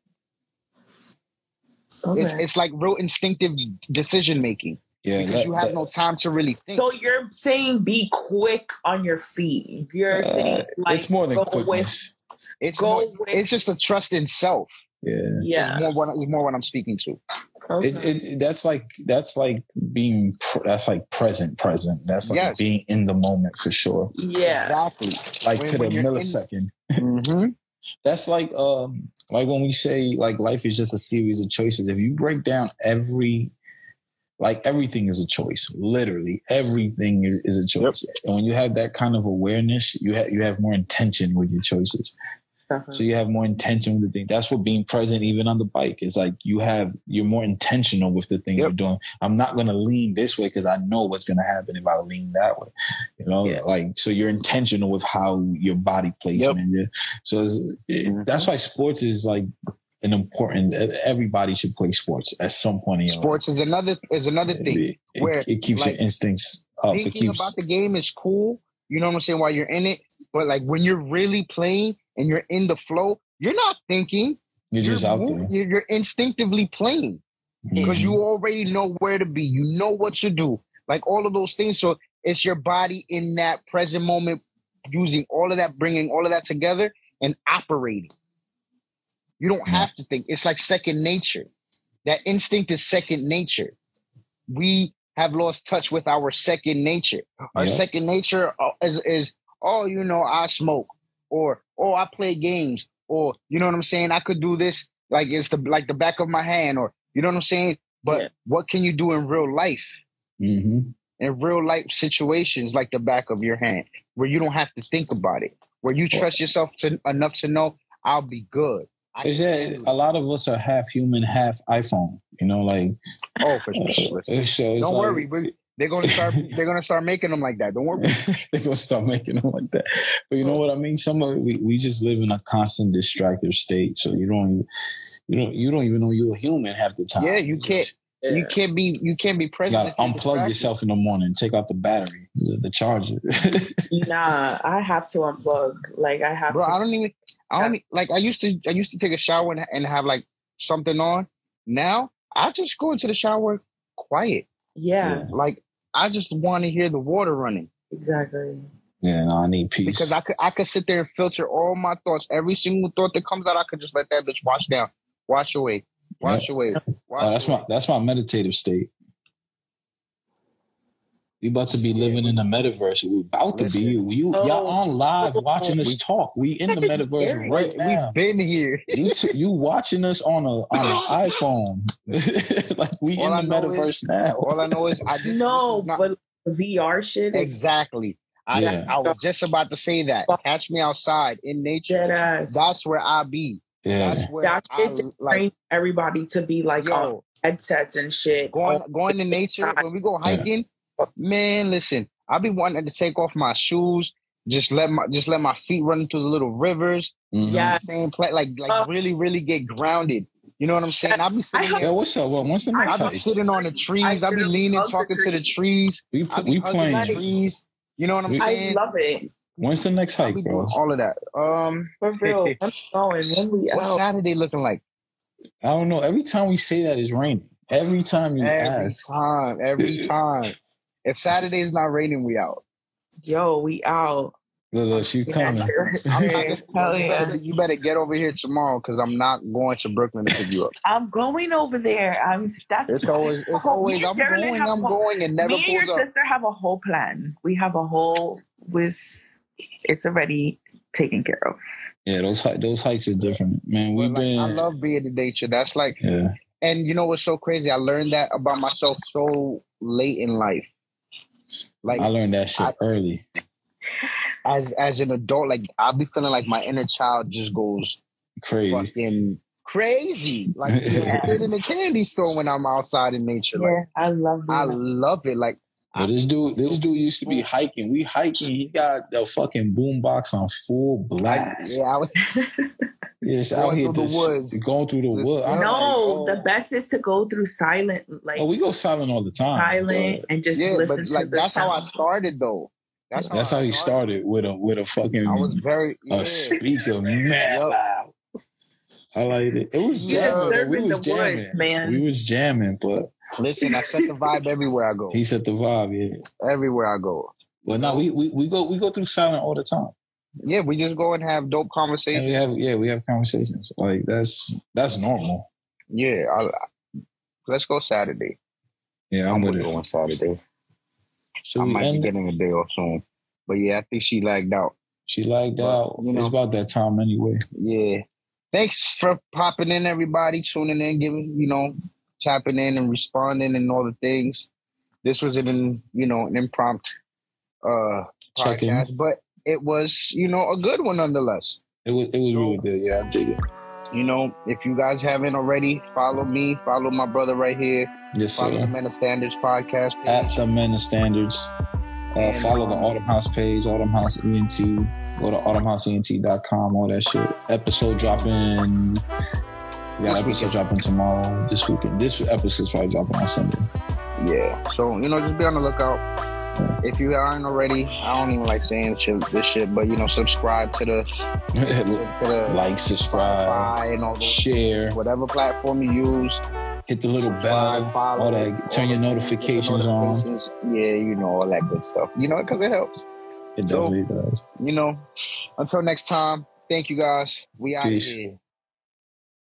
F: Okay.
C: It's it's like real instinctive decision making
A: yeah.
C: because
A: that-
C: you have
A: that-
C: no time to really think.
F: so you're saying be quick on your feet. You're
A: uh,
F: saying like
A: it's more than
F: go
A: quickness.
C: It's
F: go
C: more,
F: with-
C: it's just a trust in self.
A: Yeah.
F: With, yeah.
C: It's more what is more what I'm speaking to.
F: Okay.
A: It's it's that's like that's like being that's like present present. That's like
C: Yes.
A: being in the moment for sure.
F: yeah.
C: Exactly.
A: Like
C: When-
A: to
C: when
A: the
C: you're in-
A: millisecond. That's like um like when we say like life is just a series of choices. If you break down every like everything is a choice. Literally everything is, is a choice. And when you have that kind of awareness, you have you have more intention with your choices. So you have more intention with the thing. That's what being present, even on the bike, is like you have you're more intentional with the things
C: Yep.
A: you're doing. I'm not gonna lean this way because I know what's gonna happen if I lean that way. You know,
F: Yeah.
A: like so you're intentional with how your body placement. Yeah. So it's, it,
C: Mhm.
A: that's why sports is like an important. Everybody should play sports at some point in your
C: Sports is another is another thing.
A: It, it-
C: where,
A: it keeps
C: like,
A: your instincts up. It
C: Thinking
A: keeps
C: about the game is cool. You know what I'm saying? While you're in it, but like when you're really playing and you're in the flow, you're not thinking.
A: you're just out there
C: You're, you're instinctively playing because
A: Mhm.
C: you already know where to be. You know what to do. Like all of those things. So it's your body in that present moment, using all of that, bringing all of that together and operating. You don't have to think. It's like second nature. That instinct is second nature. We have lost touch with our second nature. Our
A: Yeah.
C: second nature uh, is, is, oh, you know, I smoke, or oh, I play games, or you know what I'm saying. I could do this like it's the like the back of my hand, or you know what I'm saying. But
F: Yeah.
C: what can you do in real life?
A: Mhm.
C: in real life situations like the back of your hand where you don't have to think about it where you trust yourself to, enough to know i'll be good
A: Is that a lot of us are half human, half iPhone? You know, like
C: oh for (laughs) sure
A: so
C: don't
A: like,
C: worry they're gonna start they're gonna start making them like that don't worry (laughs)
A: they're gonna start making them like that. But you know what I mean? Some of we, we just live in a constant distracted state, so you don't even you don't you don't even know you're a human half the time.
C: Yeah, you can't- you can't be you can't be
A: You
C: present
A: gotta unplug
C: distracted.
A: yourself in the morning, take out the battery, the, the charger. (laughs)
F: Nah, I have to unplug. Like I have
C: bro
F: to.
C: i don't even i don't like i used to i used to take a shower and, and have like something on now i just go into the shower quiet
F: yeah,
A: Yeah.
C: like i just want to hear the water running
F: exactly.
A: yeah, no, I need peace.
C: because I could I could sit there and filter all my thoughts. Every single thought that comes out, I could just let that bitch wash down, wash away, wash away. Wash
A: Oh, that's
C: away.
A: my that's my meditative state. We about to be living in the metaverse. We about to be.
C: Listen.
A: You
F: Oh.
A: y'all on live
F: Oh.
A: watching us talk. We in the metaverse
F: scary.
A: right now.
C: We've been here.
A: You t- (laughs) you watching us on a on an (laughs) iPhone. (laughs) like we
C: All
A: in the
C: know
A: metaverse
C: is-
A: now.
C: All I know is I just
F: no,
C: not-
F: but VR shit is
C: exactly. I,
A: Yeah.
C: I was just about to say that. Catch me outside in nature.
F: Dead.
C: That's where I be.
A: Yeah.
C: That's where
F: That's
C: I like.
F: Everybody to be like on
C: Yo,
F: headsets and shit.
C: going oh, going to nature when we go hiking, man. Listen, I be wanting to take off my shoes, just let my just let my feet run through the little rivers.
A: Mhm.
F: Yeah.
C: Same place, like like
F: Uh,
C: really really get grounded. You know what I'm saying? I be sitting there.
A: Yo, what's up? Well, when's the next
C: I be sitting on the trees. I'll be leaning,
F: love the
C: talking to the
F: trees.
C: trees.
A: We
C: I
A: pl-
C: be
A: we playing.
C: trees. You know what I'm
A: We-
F: I
C: saying?
F: love it.
A: When's the next hike, bro?
C: all of that. Um,
F: For real. (laughs) I'm going. When we
C: what's
F: out.
C: Saturday looking like?
A: I don't know. Every time we say that, it's raining. Every time you
C: Every
A: ask.
C: time, every (laughs) time. If Saturday is not raining, we out.
F: Yo, we out.
A: Look, look, she coming. (laughs)
C: I'm
F: Yeah,
C: not-
F: hell
C: you, better, you better get over here tomorrow because I'm not going to Brooklyn to pick you up.
F: I'm going over there. I'm that's
C: It's always, it's always, I'm
F: Jeremy
C: going, I'm
F: a-
C: going, and never
F: me and your
C: up.
F: sister have a whole plan. We have a whole with it's already taken care of.
A: Yeah, those hi- those hikes are different, man. We've
C: like,
A: been.
C: I love being in nature. That's like,
A: yeah,
C: and you know what's so crazy? I learned that about myself so late in life. Like
A: I learned that shit
C: I-
A: early.
C: as as an adult, like I'll be feeling like my inner child just goes
A: Crazy.
C: fucking crazy. Like (laughs) the kid in the candy store when I'm outside in nature. Like
F: Yeah, I love
C: I love it. Like
A: But this dude, this dude used to be hiking. We hiking. He got the fucking boombox on full blast.
C: yeah, I was (laughs)
A: Yes,
C: Going
A: out here
C: through the woods.
A: going through the woods.
F: No,
A: like, oh.
F: the best is to go through silent, like
A: Oh, we go silent all the time.
F: silent, and just
C: yeah,
F: listen
C: but
F: to
C: like
F: the
C: that's how I started though.
A: That's, That's how
C: I
A: he started with a with a fucking
C: I was very
A: a speaker man
C: Yup.
A: loud. I liked it. It was
F: Yeah,
A: jamming. though.
F: they're
A: We was jamming.
F: woods, man.
A: We was jamming, but
C: Listen, I set the vibe everywhere I go.
A: he set the vibe. Yeah,
C: Everywhere I go.
A: but no, we, we we go we go through silent all the time.
C: Yeah, we just go and have dope
A: And
C: conversations.
A: we have yeah we have conversations like that's that's normal.
C: Yeah, I, let's go Saturday.
A: Yeah,
C: I'm
A: I'm with
C: gonna
A: it.
C: go on Saturday.
A: Should
C: I might be getting a day off soon. But yeah, I think she lagged out.
A: She lagged
C: But,
A: out.
C: you know.
A: it's about that time anyway.
C: Yeah. Thanks for popping in, everybody, tuning in, giving, you know, tapping in and responding and all the things. This was an, you know, an impromptu uh podcast, but it was, you know, a good one nonetheless.
A: It was it was really good. Yeah, I dig it.
C: You know, if you guys haven't already, follow me, follow my brother right here,
A: Yes,
C: follow the
A: sir.
C: Men of Standards podcast page.
A: At the Men of Standards. Uh,
C: And,
A: follow the
C: um,
A: Autumn House page, Autumn House ENT. Go to autumnhouseent.com, all that shit. Episode dropping. Got
C: This
A: episode
C: weekend.
A: dropping tomorrow, this weekend. This episode's probably dropping on Sunday.
C: Yeah. So, you know, just be on the lookout. If you aren't already, I don't even like saying shit, this shit, but you know, subscribe to the (laughs) to, the
A: like, subscribe,
C: and all those
A: share,
C: whatever platform you use.
A: hit the little bell,
C: follow,
A: all that. Turn your
C: the-
A: notifications on.
C: Yeah, you know all that good stuff. You know, because it helps.
A: It
C: So-
A: definitely does.
C: You know. Until next time, thank you guys. We out
A: Peace.
C: here.